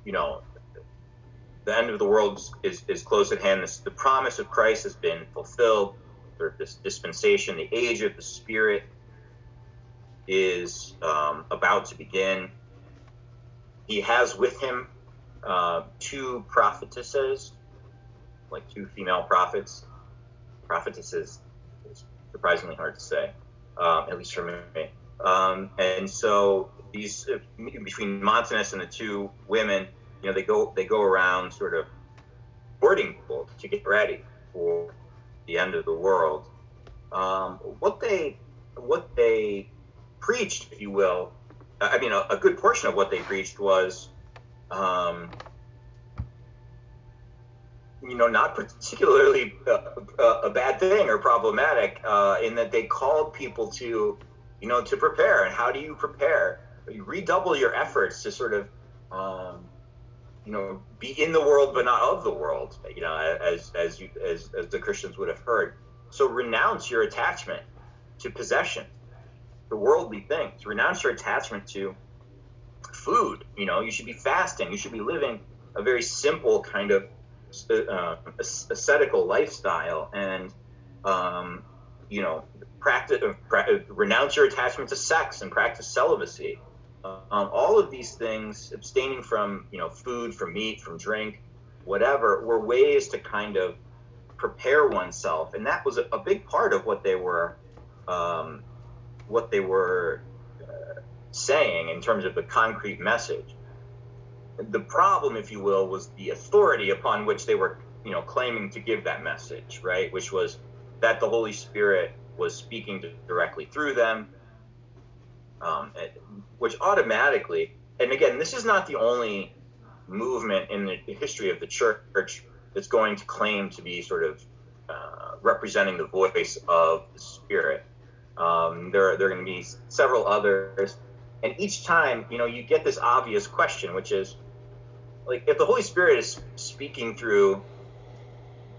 you know, the end of the world is, is close at hand. This, the promise of Christ has been fulfilled. This dispensation, the age of the Spirit is um, about to begin. He has with him uh, two prophetesses, like two female prophets. Prophetesses is surprisingly hard to say, um, at least for me. Um, and so these uh, between Montanus and the two women, you know, they go they go around sort of courting people to get ready for the end of the world. Um, what they what they preached, if you will, I mean, a, a good portion of what they preached was, um, you know, not particularly a, a bad thing or problematic uh, in that they called people to, you know, to prepare. And how do you prepare? You redouble your efforts to sort of, um, you know, be in the world but not of the world. You know, as as you as as the Christians would have heard. So renounce your attachment to possession the worldly things. Renounce your attachment to food. You know, you should be fasting. You should be living a very simple kind of uh, ascetical lifestyle, and um, you know, practice uh, renounce your attachment to sex and practice celibacy. Um, all of these things, abstaining from you know food, from meat, from drink, whatever, were ways to kind of prepare oneself, and that was a, a big part of what they were um, what they were uh, saying in terms of the concrete message. The problem, if you will, was the authority upon which they were, you know, claiming to give that message, right? Which was that the Holy Spirit was speaking directly through them, um, which automatically, and again, this is not the only movement in the history of the church that's going to claim to be sort of uh, representing the voice of the Spirit. Um, there, there are going to be several others, and each time, you know, you get this obvious question, which is, like, if the Holy Spirit is speaking through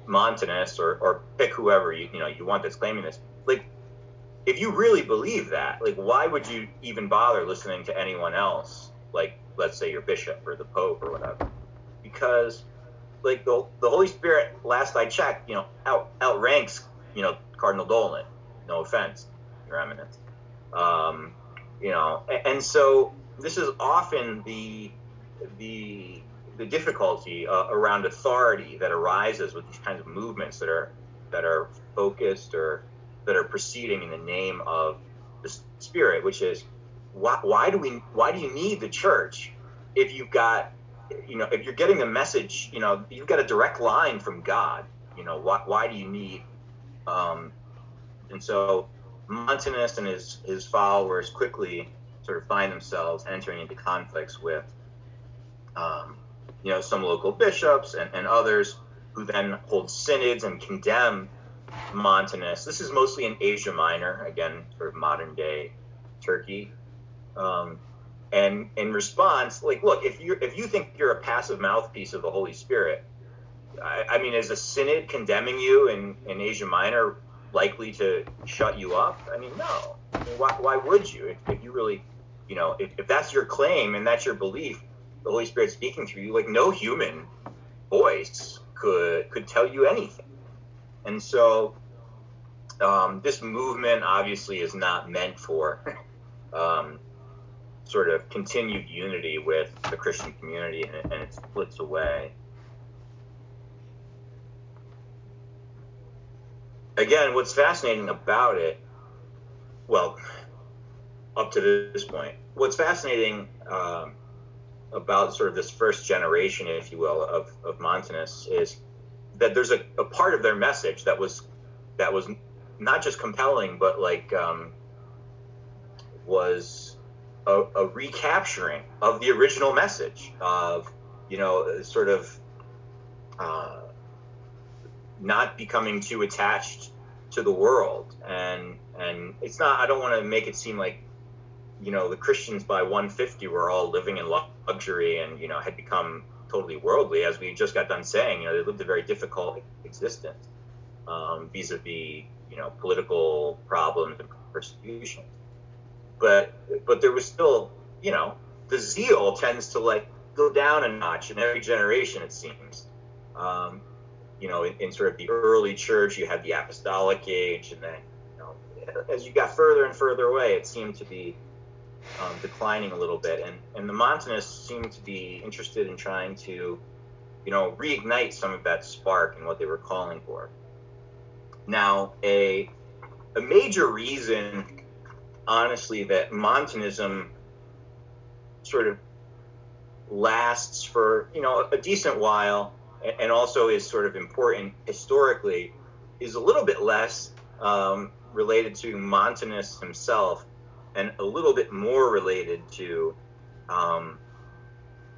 Montanus or, or pick whoever you, you know you want that's claiming this, if you really believe that, like, why would you even bother listening to anyone else, like, let's say your bishop or the pope or whatever? Because, like, the, the Holy Spirit, last I checked, you know, out outranks, you know, Cardinal Dolan. No offense your eminence. Um, you know, and, and, so this is often the the the difficulty uh, around authority that arises with these kinds of movements that are that are focused or that are proceeding in the name of the spirit, which is why, why do we why do you need the church if you've got you know if you're getting the message you know you've got a direct line from God you know why why do you need um, and so Montanus and his, his followers quickly sort of find themselves entering into conflicts with, um, you know, some local bishops and, and others who then hold synods and condemn Montanus. This is mostly in Asia Minor, again, sort of modern day Turkey. Um, and in response, like, look, if you if you think you're a passive mouthpiece of the Holy Spirit, I, I mean, is a synod condemning you in, in Asia Minor likely to shut you up? I mean, no. I mean, why, why would you? If, if you really, you know, if, if that's your claim and that's your belief, the Holy Spirit speaking through you, like no human voice could could tell you anything. And so, um, this movement obviously is not meant for um, sort of continued unity with the Christian community, and it, and it splits away. again, what's fascinating about it, well, up to this point, what's fascinating um, about sort of this first generation, if you will, of, of Montanists is that there's a, a part of their message that was that was not just compelling, but like um, was a, a, recapturing of the original message of you know sort of uh, not becoming too attached to the world. And and it's not I don't want to make it seem like you know the Christians by 150 were all living in luxury and you know had become totally worldly as we just got done saying you know they lived a very difficult existence um, vis-a-vis you know political problems and persecution. But but there was still you know the zeal tends to like go down a notch in every generation it seems. Um, you know in, in, sort of the early church you had the apostolic age and then you know as you got further and further away it seemed to be um, declining a little bit and and the montanists seem to be interested in trying to you know reignite some of that spark and what they were calling for. Now a a major reason honestly that Montanism sort of lasts for you know a decent while and also is sort of important historically is a little bit less um, related to Montanus himself and a little bit more related to um,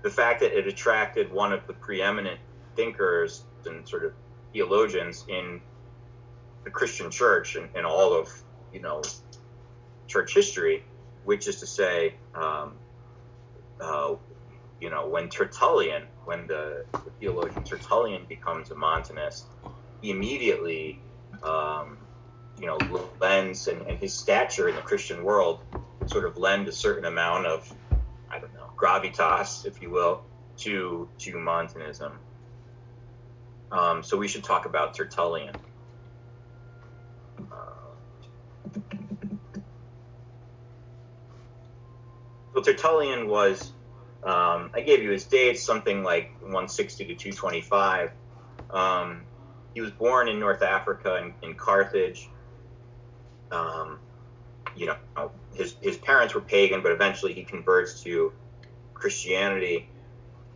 the fact that it attracted one of the preeminent thinkers and sort of theologians in the Christian church and, and all of you know church history, which is to say, um, uh, you know, when Tertullian, when the, the, theologian Tertullian becomes a Montanist, he immediately, um, you know, lends and, and his stature in the Christian world sort of lend a certain amount of, I don't know, gravitas, if you will, to to Montanism. Um, so we should talk about Tertullian. So Tertullian was, um, I gave you his dates, something like 160 to 225. Um, he was born in North Africa in, in Carthage. Um, you know, his, his parents were pagan, but eventually he converts to Christianity.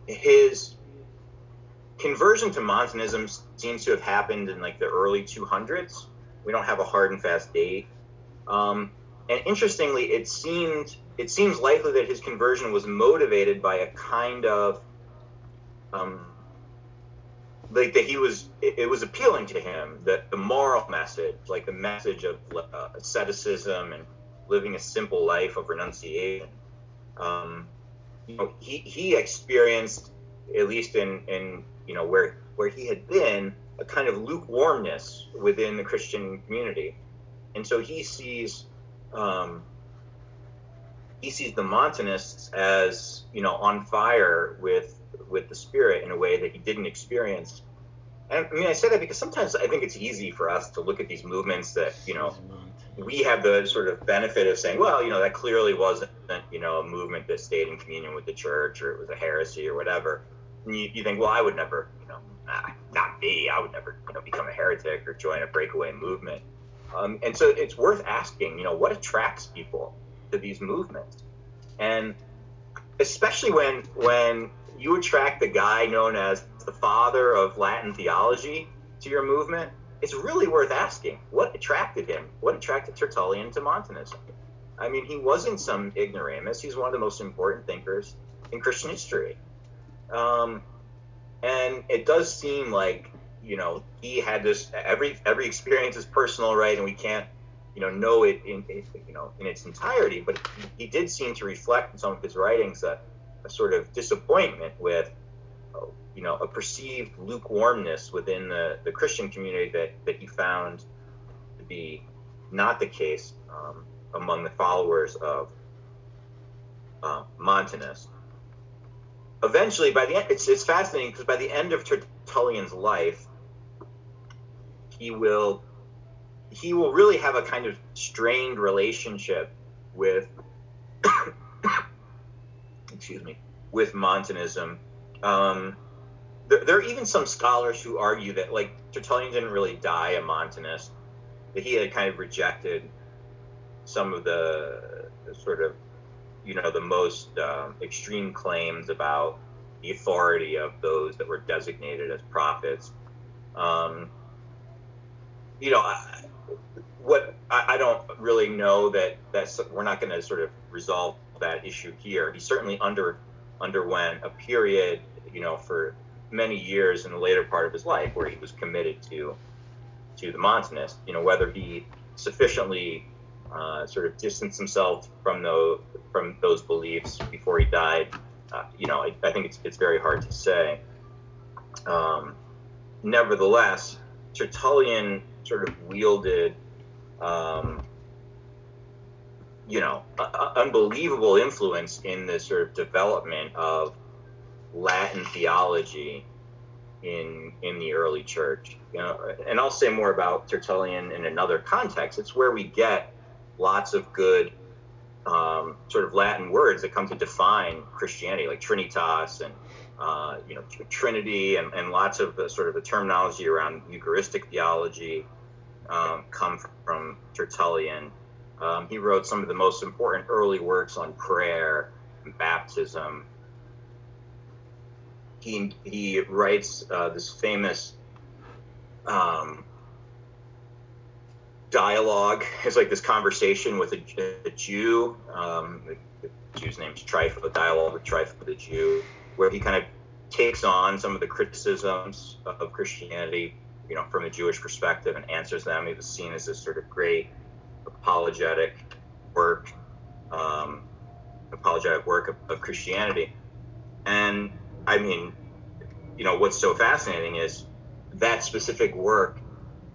His conversion to Montanism seems to have happened in like the early 200s. We don't have a hard and fast date. Um, and interestingly, it seemed it seems likely that his conversion was motivated by a kind of um, like that he was it, it, was appealing to him that the moral message like the message of uh, asceticism and living a simple life of renunciation um, you know he he experienced at least in in you know where where he had been a kind of lukewarmness within the christian community. And so he sees um, he sees the Montanists as you know on fire with with the spirit in a way that he didn't experience. And I mean, I say that because sometimes I think it's easy for us to look at these movements that you know we have the sort of benefit of saying, well, you know, that clearly wasn't you know a movement that stayed in communion with the church or it was a heresy or whatever. And you, you think, well, I would never, you know, not me, I would never, you know, become a heretic or join a breakaway movement. Um, and so it's worth asking, you know, what attracts people to these movements. And especially when when you attract the guy known as the father of Latin theology to your movement, it's really worth asking what attracted him, what attracted Tertullian to Montanism. I mean, he wasn't some ignoramus. He's one of the most important thinkers in Christian history. Um, and it does seem like, you know, he had this every every experience is personal, right? And we can't you know know it in, you know in its entirety, but he, he, did seem to reflect in some of his writings a, a sort of disappointment with you know a perceived lukewarmness within the, the Christian community that that he found to be not the case um, among the followers of uh, Montanus. Eventually, by the end, it's, it's fascinating because by the end of Tertullian's life, he will he will really have a kind of strained relationship with excuse me with Montanism. Um, there, there, are even some scholars who argue that like Tertullian didn't really die a Montanist. that he had kind of rejected some of the, sort of you know the most um, extreme claims about the authority of those that were designated as prophets. Um, you know, I, what I, I, don't really know that that's we're not going to sort of resolve that issue here. He certainly under underwent a period, you know, for many years in the later part of his life where he was committed to to the Montanist. You know, whether he sufficiently uh, sort of distanced himself from those from those beliefs before he died. Uh, you know, I, I, think it's it's very hard to say. Um, nevertheless, Tertullian sort of wielded, um, you know, a, a unbelievable influence in the sort of development of Latin theology in in the early church. You know, and I'll say more about Tertullian in another context. It's where we get lots of good um, sort of Latin words that come to define Christianity, like Trinitas and uh, you know Trinity, and, and lots of the sort of the terminology around Eucharistic theology um, come from Tertullian. Um, he wrote some of the most important early works on prayer and baptism. He he writes uh, this famous um, dialogue. It's like this conversation with a, a Jew. Um, the, Jew's name is Trypho, dialogue with Trypho the Jew, where he kind of takes on some of the criticisms of Christianity, you know, from a Jewish perspective and answers them. He was seen as this sort of great apologetic work, um, apologetic work of, of Christianity. And I mean, you know, what's so fascinating is that specific work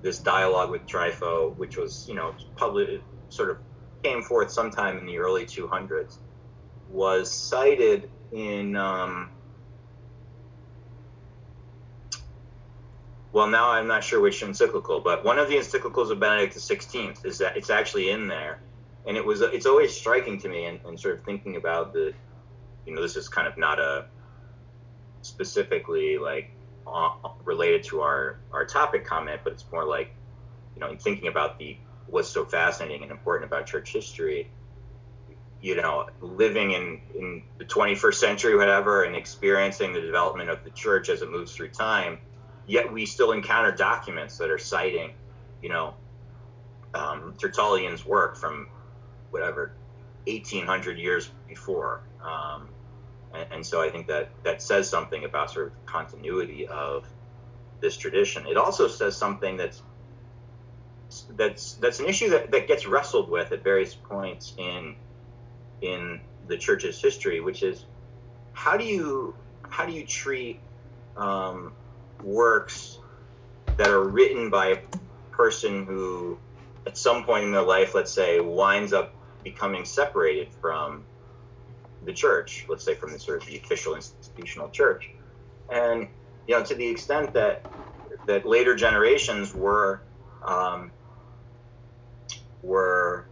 this dialogue with Trypho, which was, you know, public, sort of came forth sometime in the early 200s, was cited in, um, well, now I'm not sure which encyclical, but one of the encyclicals of Benedict XVI is that it's actually in there. And it was, it's always striking to me and, and sort of thinking about the, you know, this is kind of not a specifically like uh, related to our our topic comment, but it's more like you know in thinking about the what's so fascinating and important about church history. You know, living in in the 21st century, whatever, and experiencing the development of the church as it moves through time. Yet we still encounter documents that are citing, you know, um, Tertullian's work from whatever 1800 years before. Um, and, and, so I think that that says something about sort of continuity of this tradition. It also says something that's that's that's an issue that, that gets wrestled with at various points in in the church's history, which is how do you how do you treat um, works that are written by a person who at some point in their life, let's say, winds up becoming separated from the church, let's say from the sort of the official institutional church. And you know, to the extent that that later generations were um, were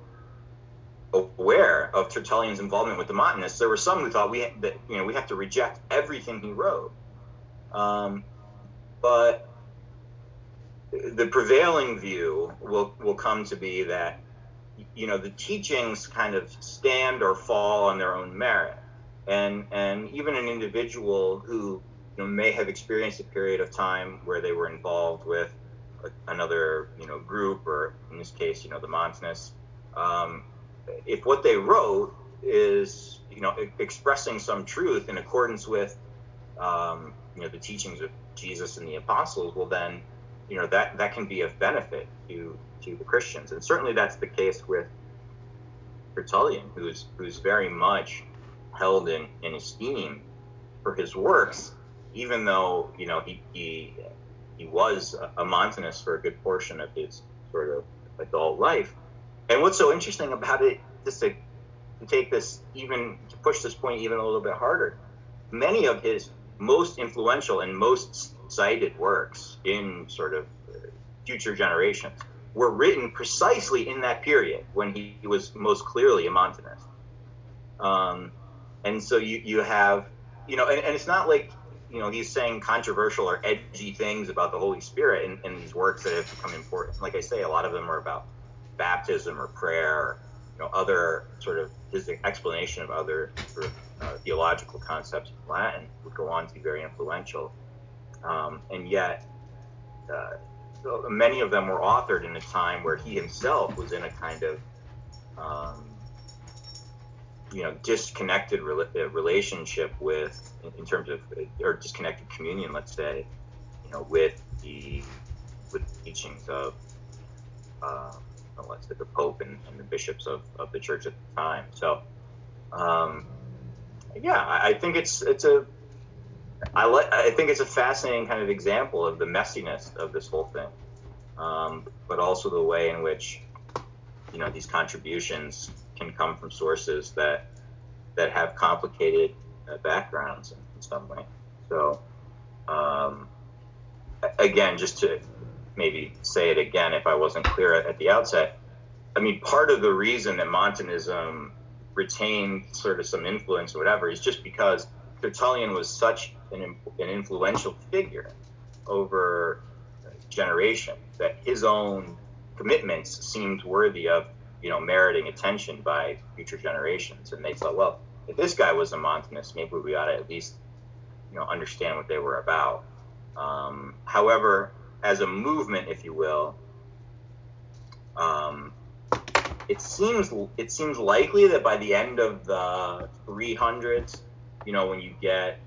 aware of Tertullian's involvement with the Montanists, there were some who thought we ha- that you know we have to reject everything he wrote. Um, but the prevailing view will will come to be that you know the teachings kind of stand or fall on their own merit. And and even an individual who you know may have experienced a period of time where they were involved with another you know group or in this case you know the Montanists um, if what they wrote is you know expressing some truth in accordance with um, you know the teachings of Jesus and the apostles well then you know that that can be of benefit to to the Christians, and certainly that's the case with Tertullian, who's who's very much held in, in esteem for his works, even though you know he he he was a Montanist for a good portion of his sort of adult life. And what's so interesting about it, just to, take this even to push this point even a little bit harder, many of his most influential and most cited works in sort of future generations were written precisely in that period when he was most clearly a Montanist. Um, and so you, you have, you know, and, and it's not like you know, he's saying controversial or edgy things about the Holy Spirit in, in these works that have become important. Like I say, a lot of them are about baptism or prayer, or, you know, other sort of his explanation of other sort of uh, theological concepts in Latin would go on to be very influential. Um, and yet, uh, many of them were authored in a time where he himself was in a kind of um, you know disconnected re- uh, relationship with in terms of or disconnected communion let's say you know with the with the teachings of uh, let's say the pope and, and, the bishops of, of the church at the time so um, yeah I, think it's it's a I like I think it's a fascinating kind of example of the messiness of this whole thing um, but also the way in which you know these contributions can come from sources that that have complicated uh, backgrounds in, in, some way. So um, again, just to maybe say it again, if I wasn't clear at, at the outset, I mean part of the reason that Montanism retained sort of some influence or whatever is just because Tertullian was such an, an influential figure over generation that his own commitments seemed worthy of you know meriting attention by future generations. And they thought well if this guy was a montanist maybe we ought to at least you know understand what they were about. Um, however as a movement if you will um, it seems it seems likely that by the end of the 300s you know when you get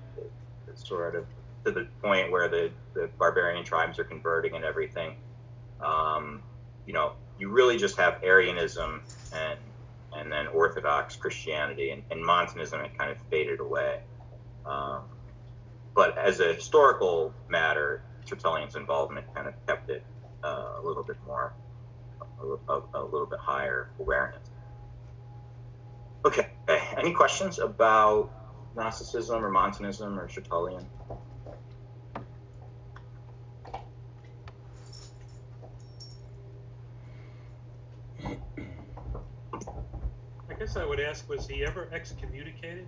sort of to the point where the, the barbarian tribes are converting and everything um, you know, you really just have Arianism and and then Orthodox Christianity and, and Montanism had kind of faded away. Um, but as a historical matter, Tertullian's involvement kind of kept it uh, a little bit more, a, a, a, little bit higher awareness. Okay, any questions about Gnosticism or Montanism or Tertullian? I guess I would ask, was he ever excommunicated?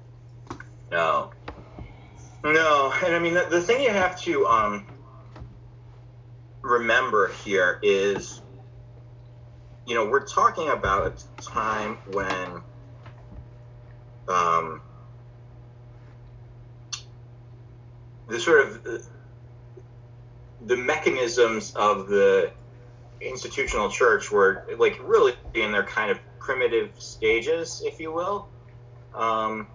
No. No, and I mean the, the thing you have to um, remember here is, you know, we're talking about a time when um, the sort of the, the mechanisms of the institutional church were like really in their kind of primitive stages, if you will. Um,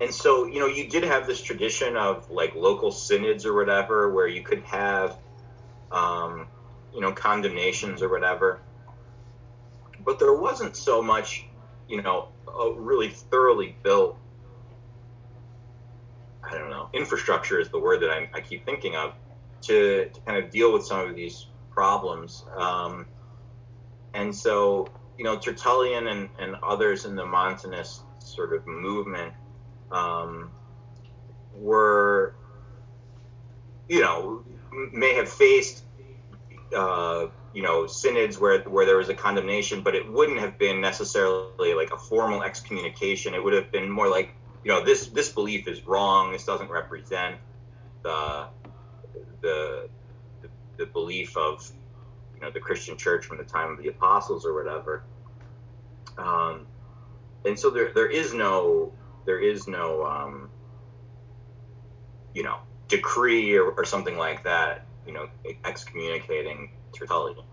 and so, you know, you did have this tradition of like local synods or whatever, where you could have, um, you know, condemnations or whatever. But there wasn't so much, you know, a really thoroughly built, I don't know, infrastructure is the word that I, I keep thinking of to, to kind of deal with some of these problems. Um, and so, you know, Tertullian and, and others in the Montanist sort of movement um, were, you know, may have faced, uh, you know, synods where where there was a condemnation, but it wouldn't have been necessarily like a formal excommunication. It would have been more like, you know, this this belief is wrong. This doesn't represent the the the belief of you know the Christian church from the time of the apostles or whatever. Um, and so there there is no there is no um, you know decree or, or something like that you know excommunicating Tertullian.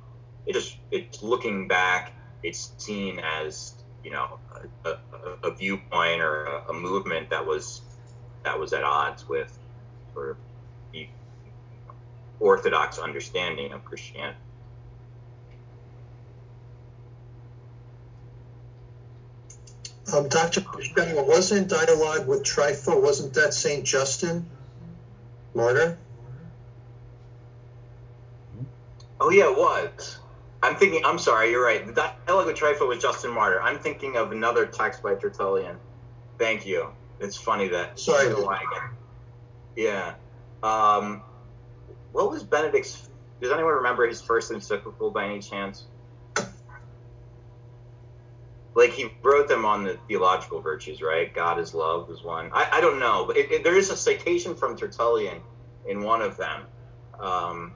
It just it's looking back. It's seen as you know a, a, a viewpoint or a, a, movement that was that was at odds with sort of the orthodox understanding of Christianity. Um, Dr. Wasn't dialogue with Trypho, wasn't that St. Justin, martyr? Oh, yeah, it was. I'm thinking, I'm sorry, you're right. The dialogue with Trypho was Justin Martyr. I'm thinking of another text by Tertullian. Thank you. It's funny that. Sorry. Yeah. Um, what was Benedict's? Does anyone remember his first encyclical by any chance? like he wrote them on the theological virtues, right? God is love was one. I, I don't know, but it, it, there is a citation from Tertullian in one of them. Um,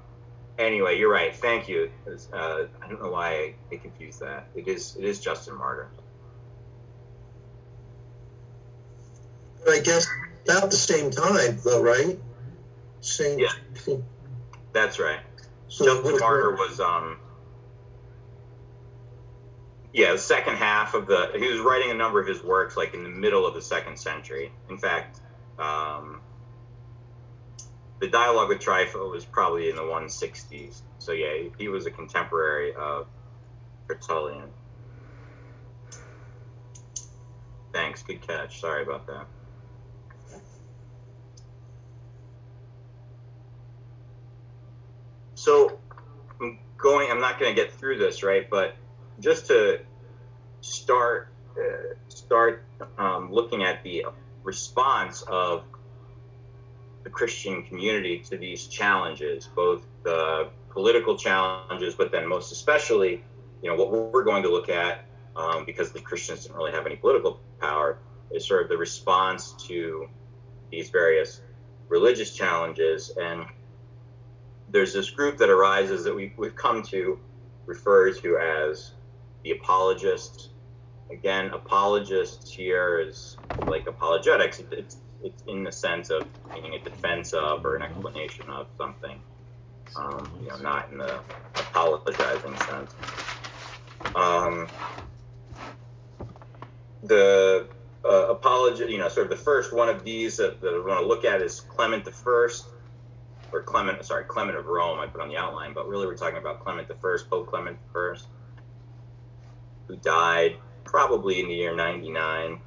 anyway, you're right. Thank you. Uh, I don't know why I, I confused that. It is it is Justin Martyr. I guess about the same time, though, right? Same. Yeah. That's right. So Justin Martyr was um yeah, the second half of the he was writing a number of his works like in the middle of the second century. In fact, um, the dialogue with Trypho was probably in the 160s. So yeah, he was a contemporary of Tertullian. Thanks, good catch. Sorry about that. So I'm going. I'm not going to get through this, right? But just to start uh, start um, looking at the response of the Christian community to these challenges, both the political challenges, but then most especially, you know, what we're going to look at, um, because the Christians didn't really have any political power, is sort of the response to these various religious challenges. And there's this group that arises that we, we've come to refer to as the apologists. Again, apologists here is like apologetics. It's, it's in the sense of meaning a defense of or an explanation of something. Um, you know, not in the apologizing sense. Um, the uh, apology, you know, sort of the first one of these that, that I want to look at is Clement the First, or Clement, sorry, Clement of Rome. I put on the outline, but really we're talking about Clement the First, Pope Clement the First who died probably in the year 99.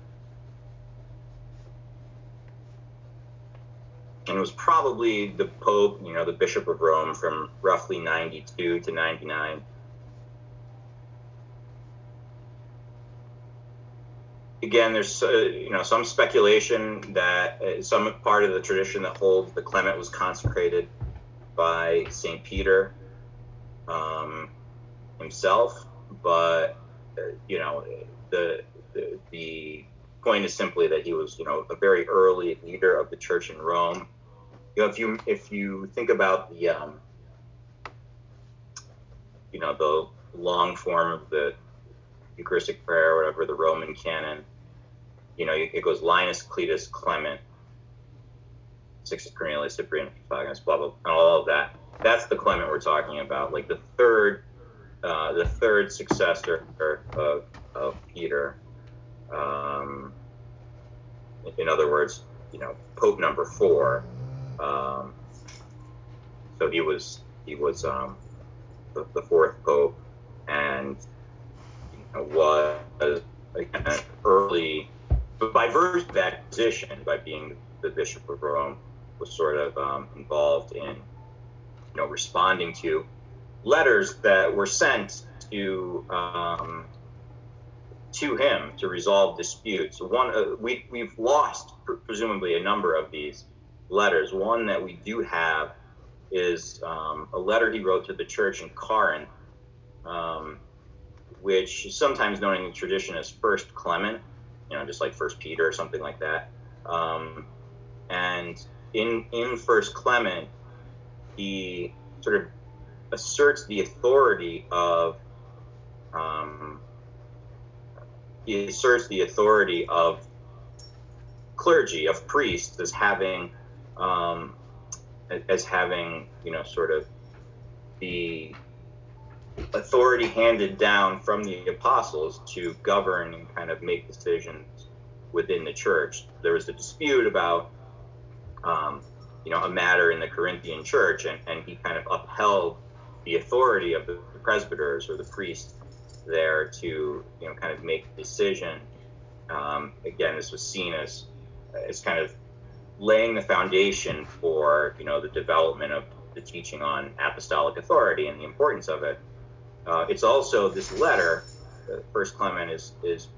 And it was probably the Pope, you know, the Bishop of Rome from roughly 92 to 99. Again, there's uh, you know some speculation that uh, some part of the tradition that holds that Clement was consecrated by Saint Peter um, himself, but you know, the, the, the point is simply that he was, you know, a very early leader of the church in Rome. You know, if you if you think about the, um, you know, the long form of the Eucharistic prayer, or whatever the Roman canon, you know, it goes Linus, Cletus, Clement, Sixtus Cornelius, Cyprian, Pythagoras, blah blah, and all of that. That's the Clement we're talking about, like the third uh, the third successor of, of Peter. Um, in other words, you know, Pope number four. Um, so he was he was um, the, the, fourth Pope, and you know, was again early, by virtue of that position, by being the Bishop of Rome, was sort of um, involved in you know responding to letters that were sent to um, to him to resolve disputes. One, uh, we we've lost pr- presumably a number of these letters. One that we do have is um, a letter he wrote to the church in Corinth, um, which is sometimes known in the tradition as First Clement, you know, just like First Peter or something like that. Um, and in in First Clement, he sort of asserts the authority of um, he asserts the authority of clergy of priests as having um, as having you know sort of the authority handed down from the apostles to govern and kind of make decisions within the church. There was a dispute about um, you know a matter in the Corinthian church, and, and he kind of upheld the authority of the presbyters or the priests there to you know kind of make a decision. Um, again, this was seen as as kind of laying the foundation for you know the development of the teaching on apostolic authority and the importance of it. Uh, it's also this letter, uh, First Clement is is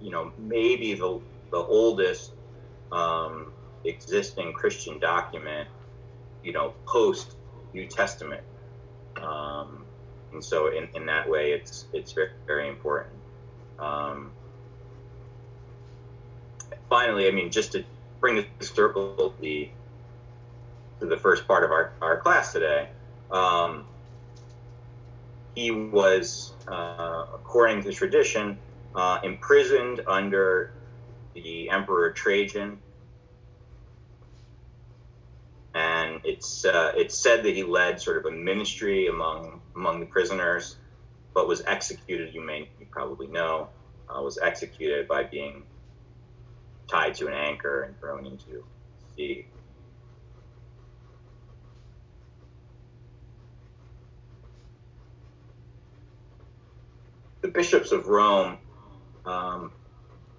you know maybe the the oldest um, existing Christian document, you know, post New Testament um, and so in, in that way, it's it's very, very important. Um, finally, I mean, just to bring the circle to the, to the first part of our, our class today, um, he was, uh, according to tradition, uh, imprisoned under the Emperor Trajan. And it's uh, it's said that he led sort of a ministry among among the prisoners, but was executed. You may you probably know uh, was executed by being tied to an anchor and thrown into the sea. The bishops of Rome, um,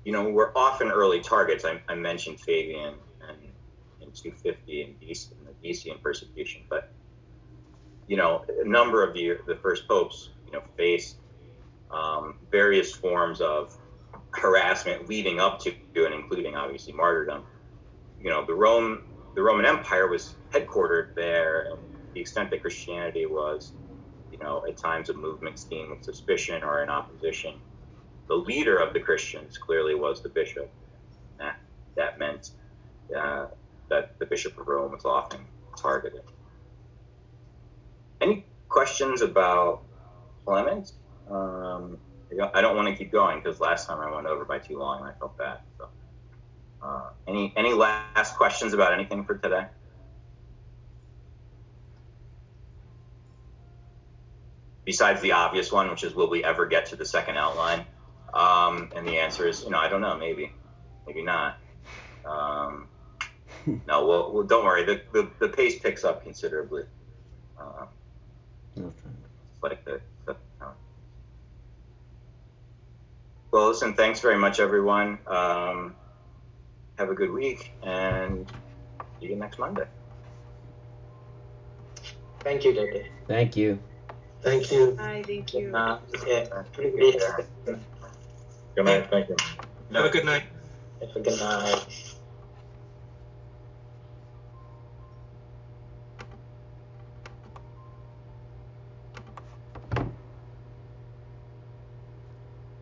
you know, were often early targets. I, I mentioned Fabian and in 250 in, DC, in the Decian persecution, but you know, a number of the the first popes, you know, faced um, various forms of harassment leading up to and including obviously martyrdom. You know, the Rome the Roman Empire was headquartered there, and the extent that Christianity was, you know, at times a movement seen with suspicion or in opposition, the leader of the Christians clearly was the bishop. That that meant uh, that the bishop of Rome was often targeted. Any questions about Clement? Um, I don't want to keep going because last time I went over by too long and I felt bad. So, uh, any any last questions about anything for today? Besides the obvious one, which is will we ever get to the second outline? Um, and the answer is, you know, I don't know, maybe, maybe not. Um, no, well, well, don't worry. The, the, the pace picks up considerably. Uh, Okay. like the, the uh, well listen thanks very much everyone um, have a good week and see you next monday Thank you, Dede. Thank you. Thank you. Hi, thank you. Uh, yeah, Take care. Good night. Thank you. Have a good night. Have a good night.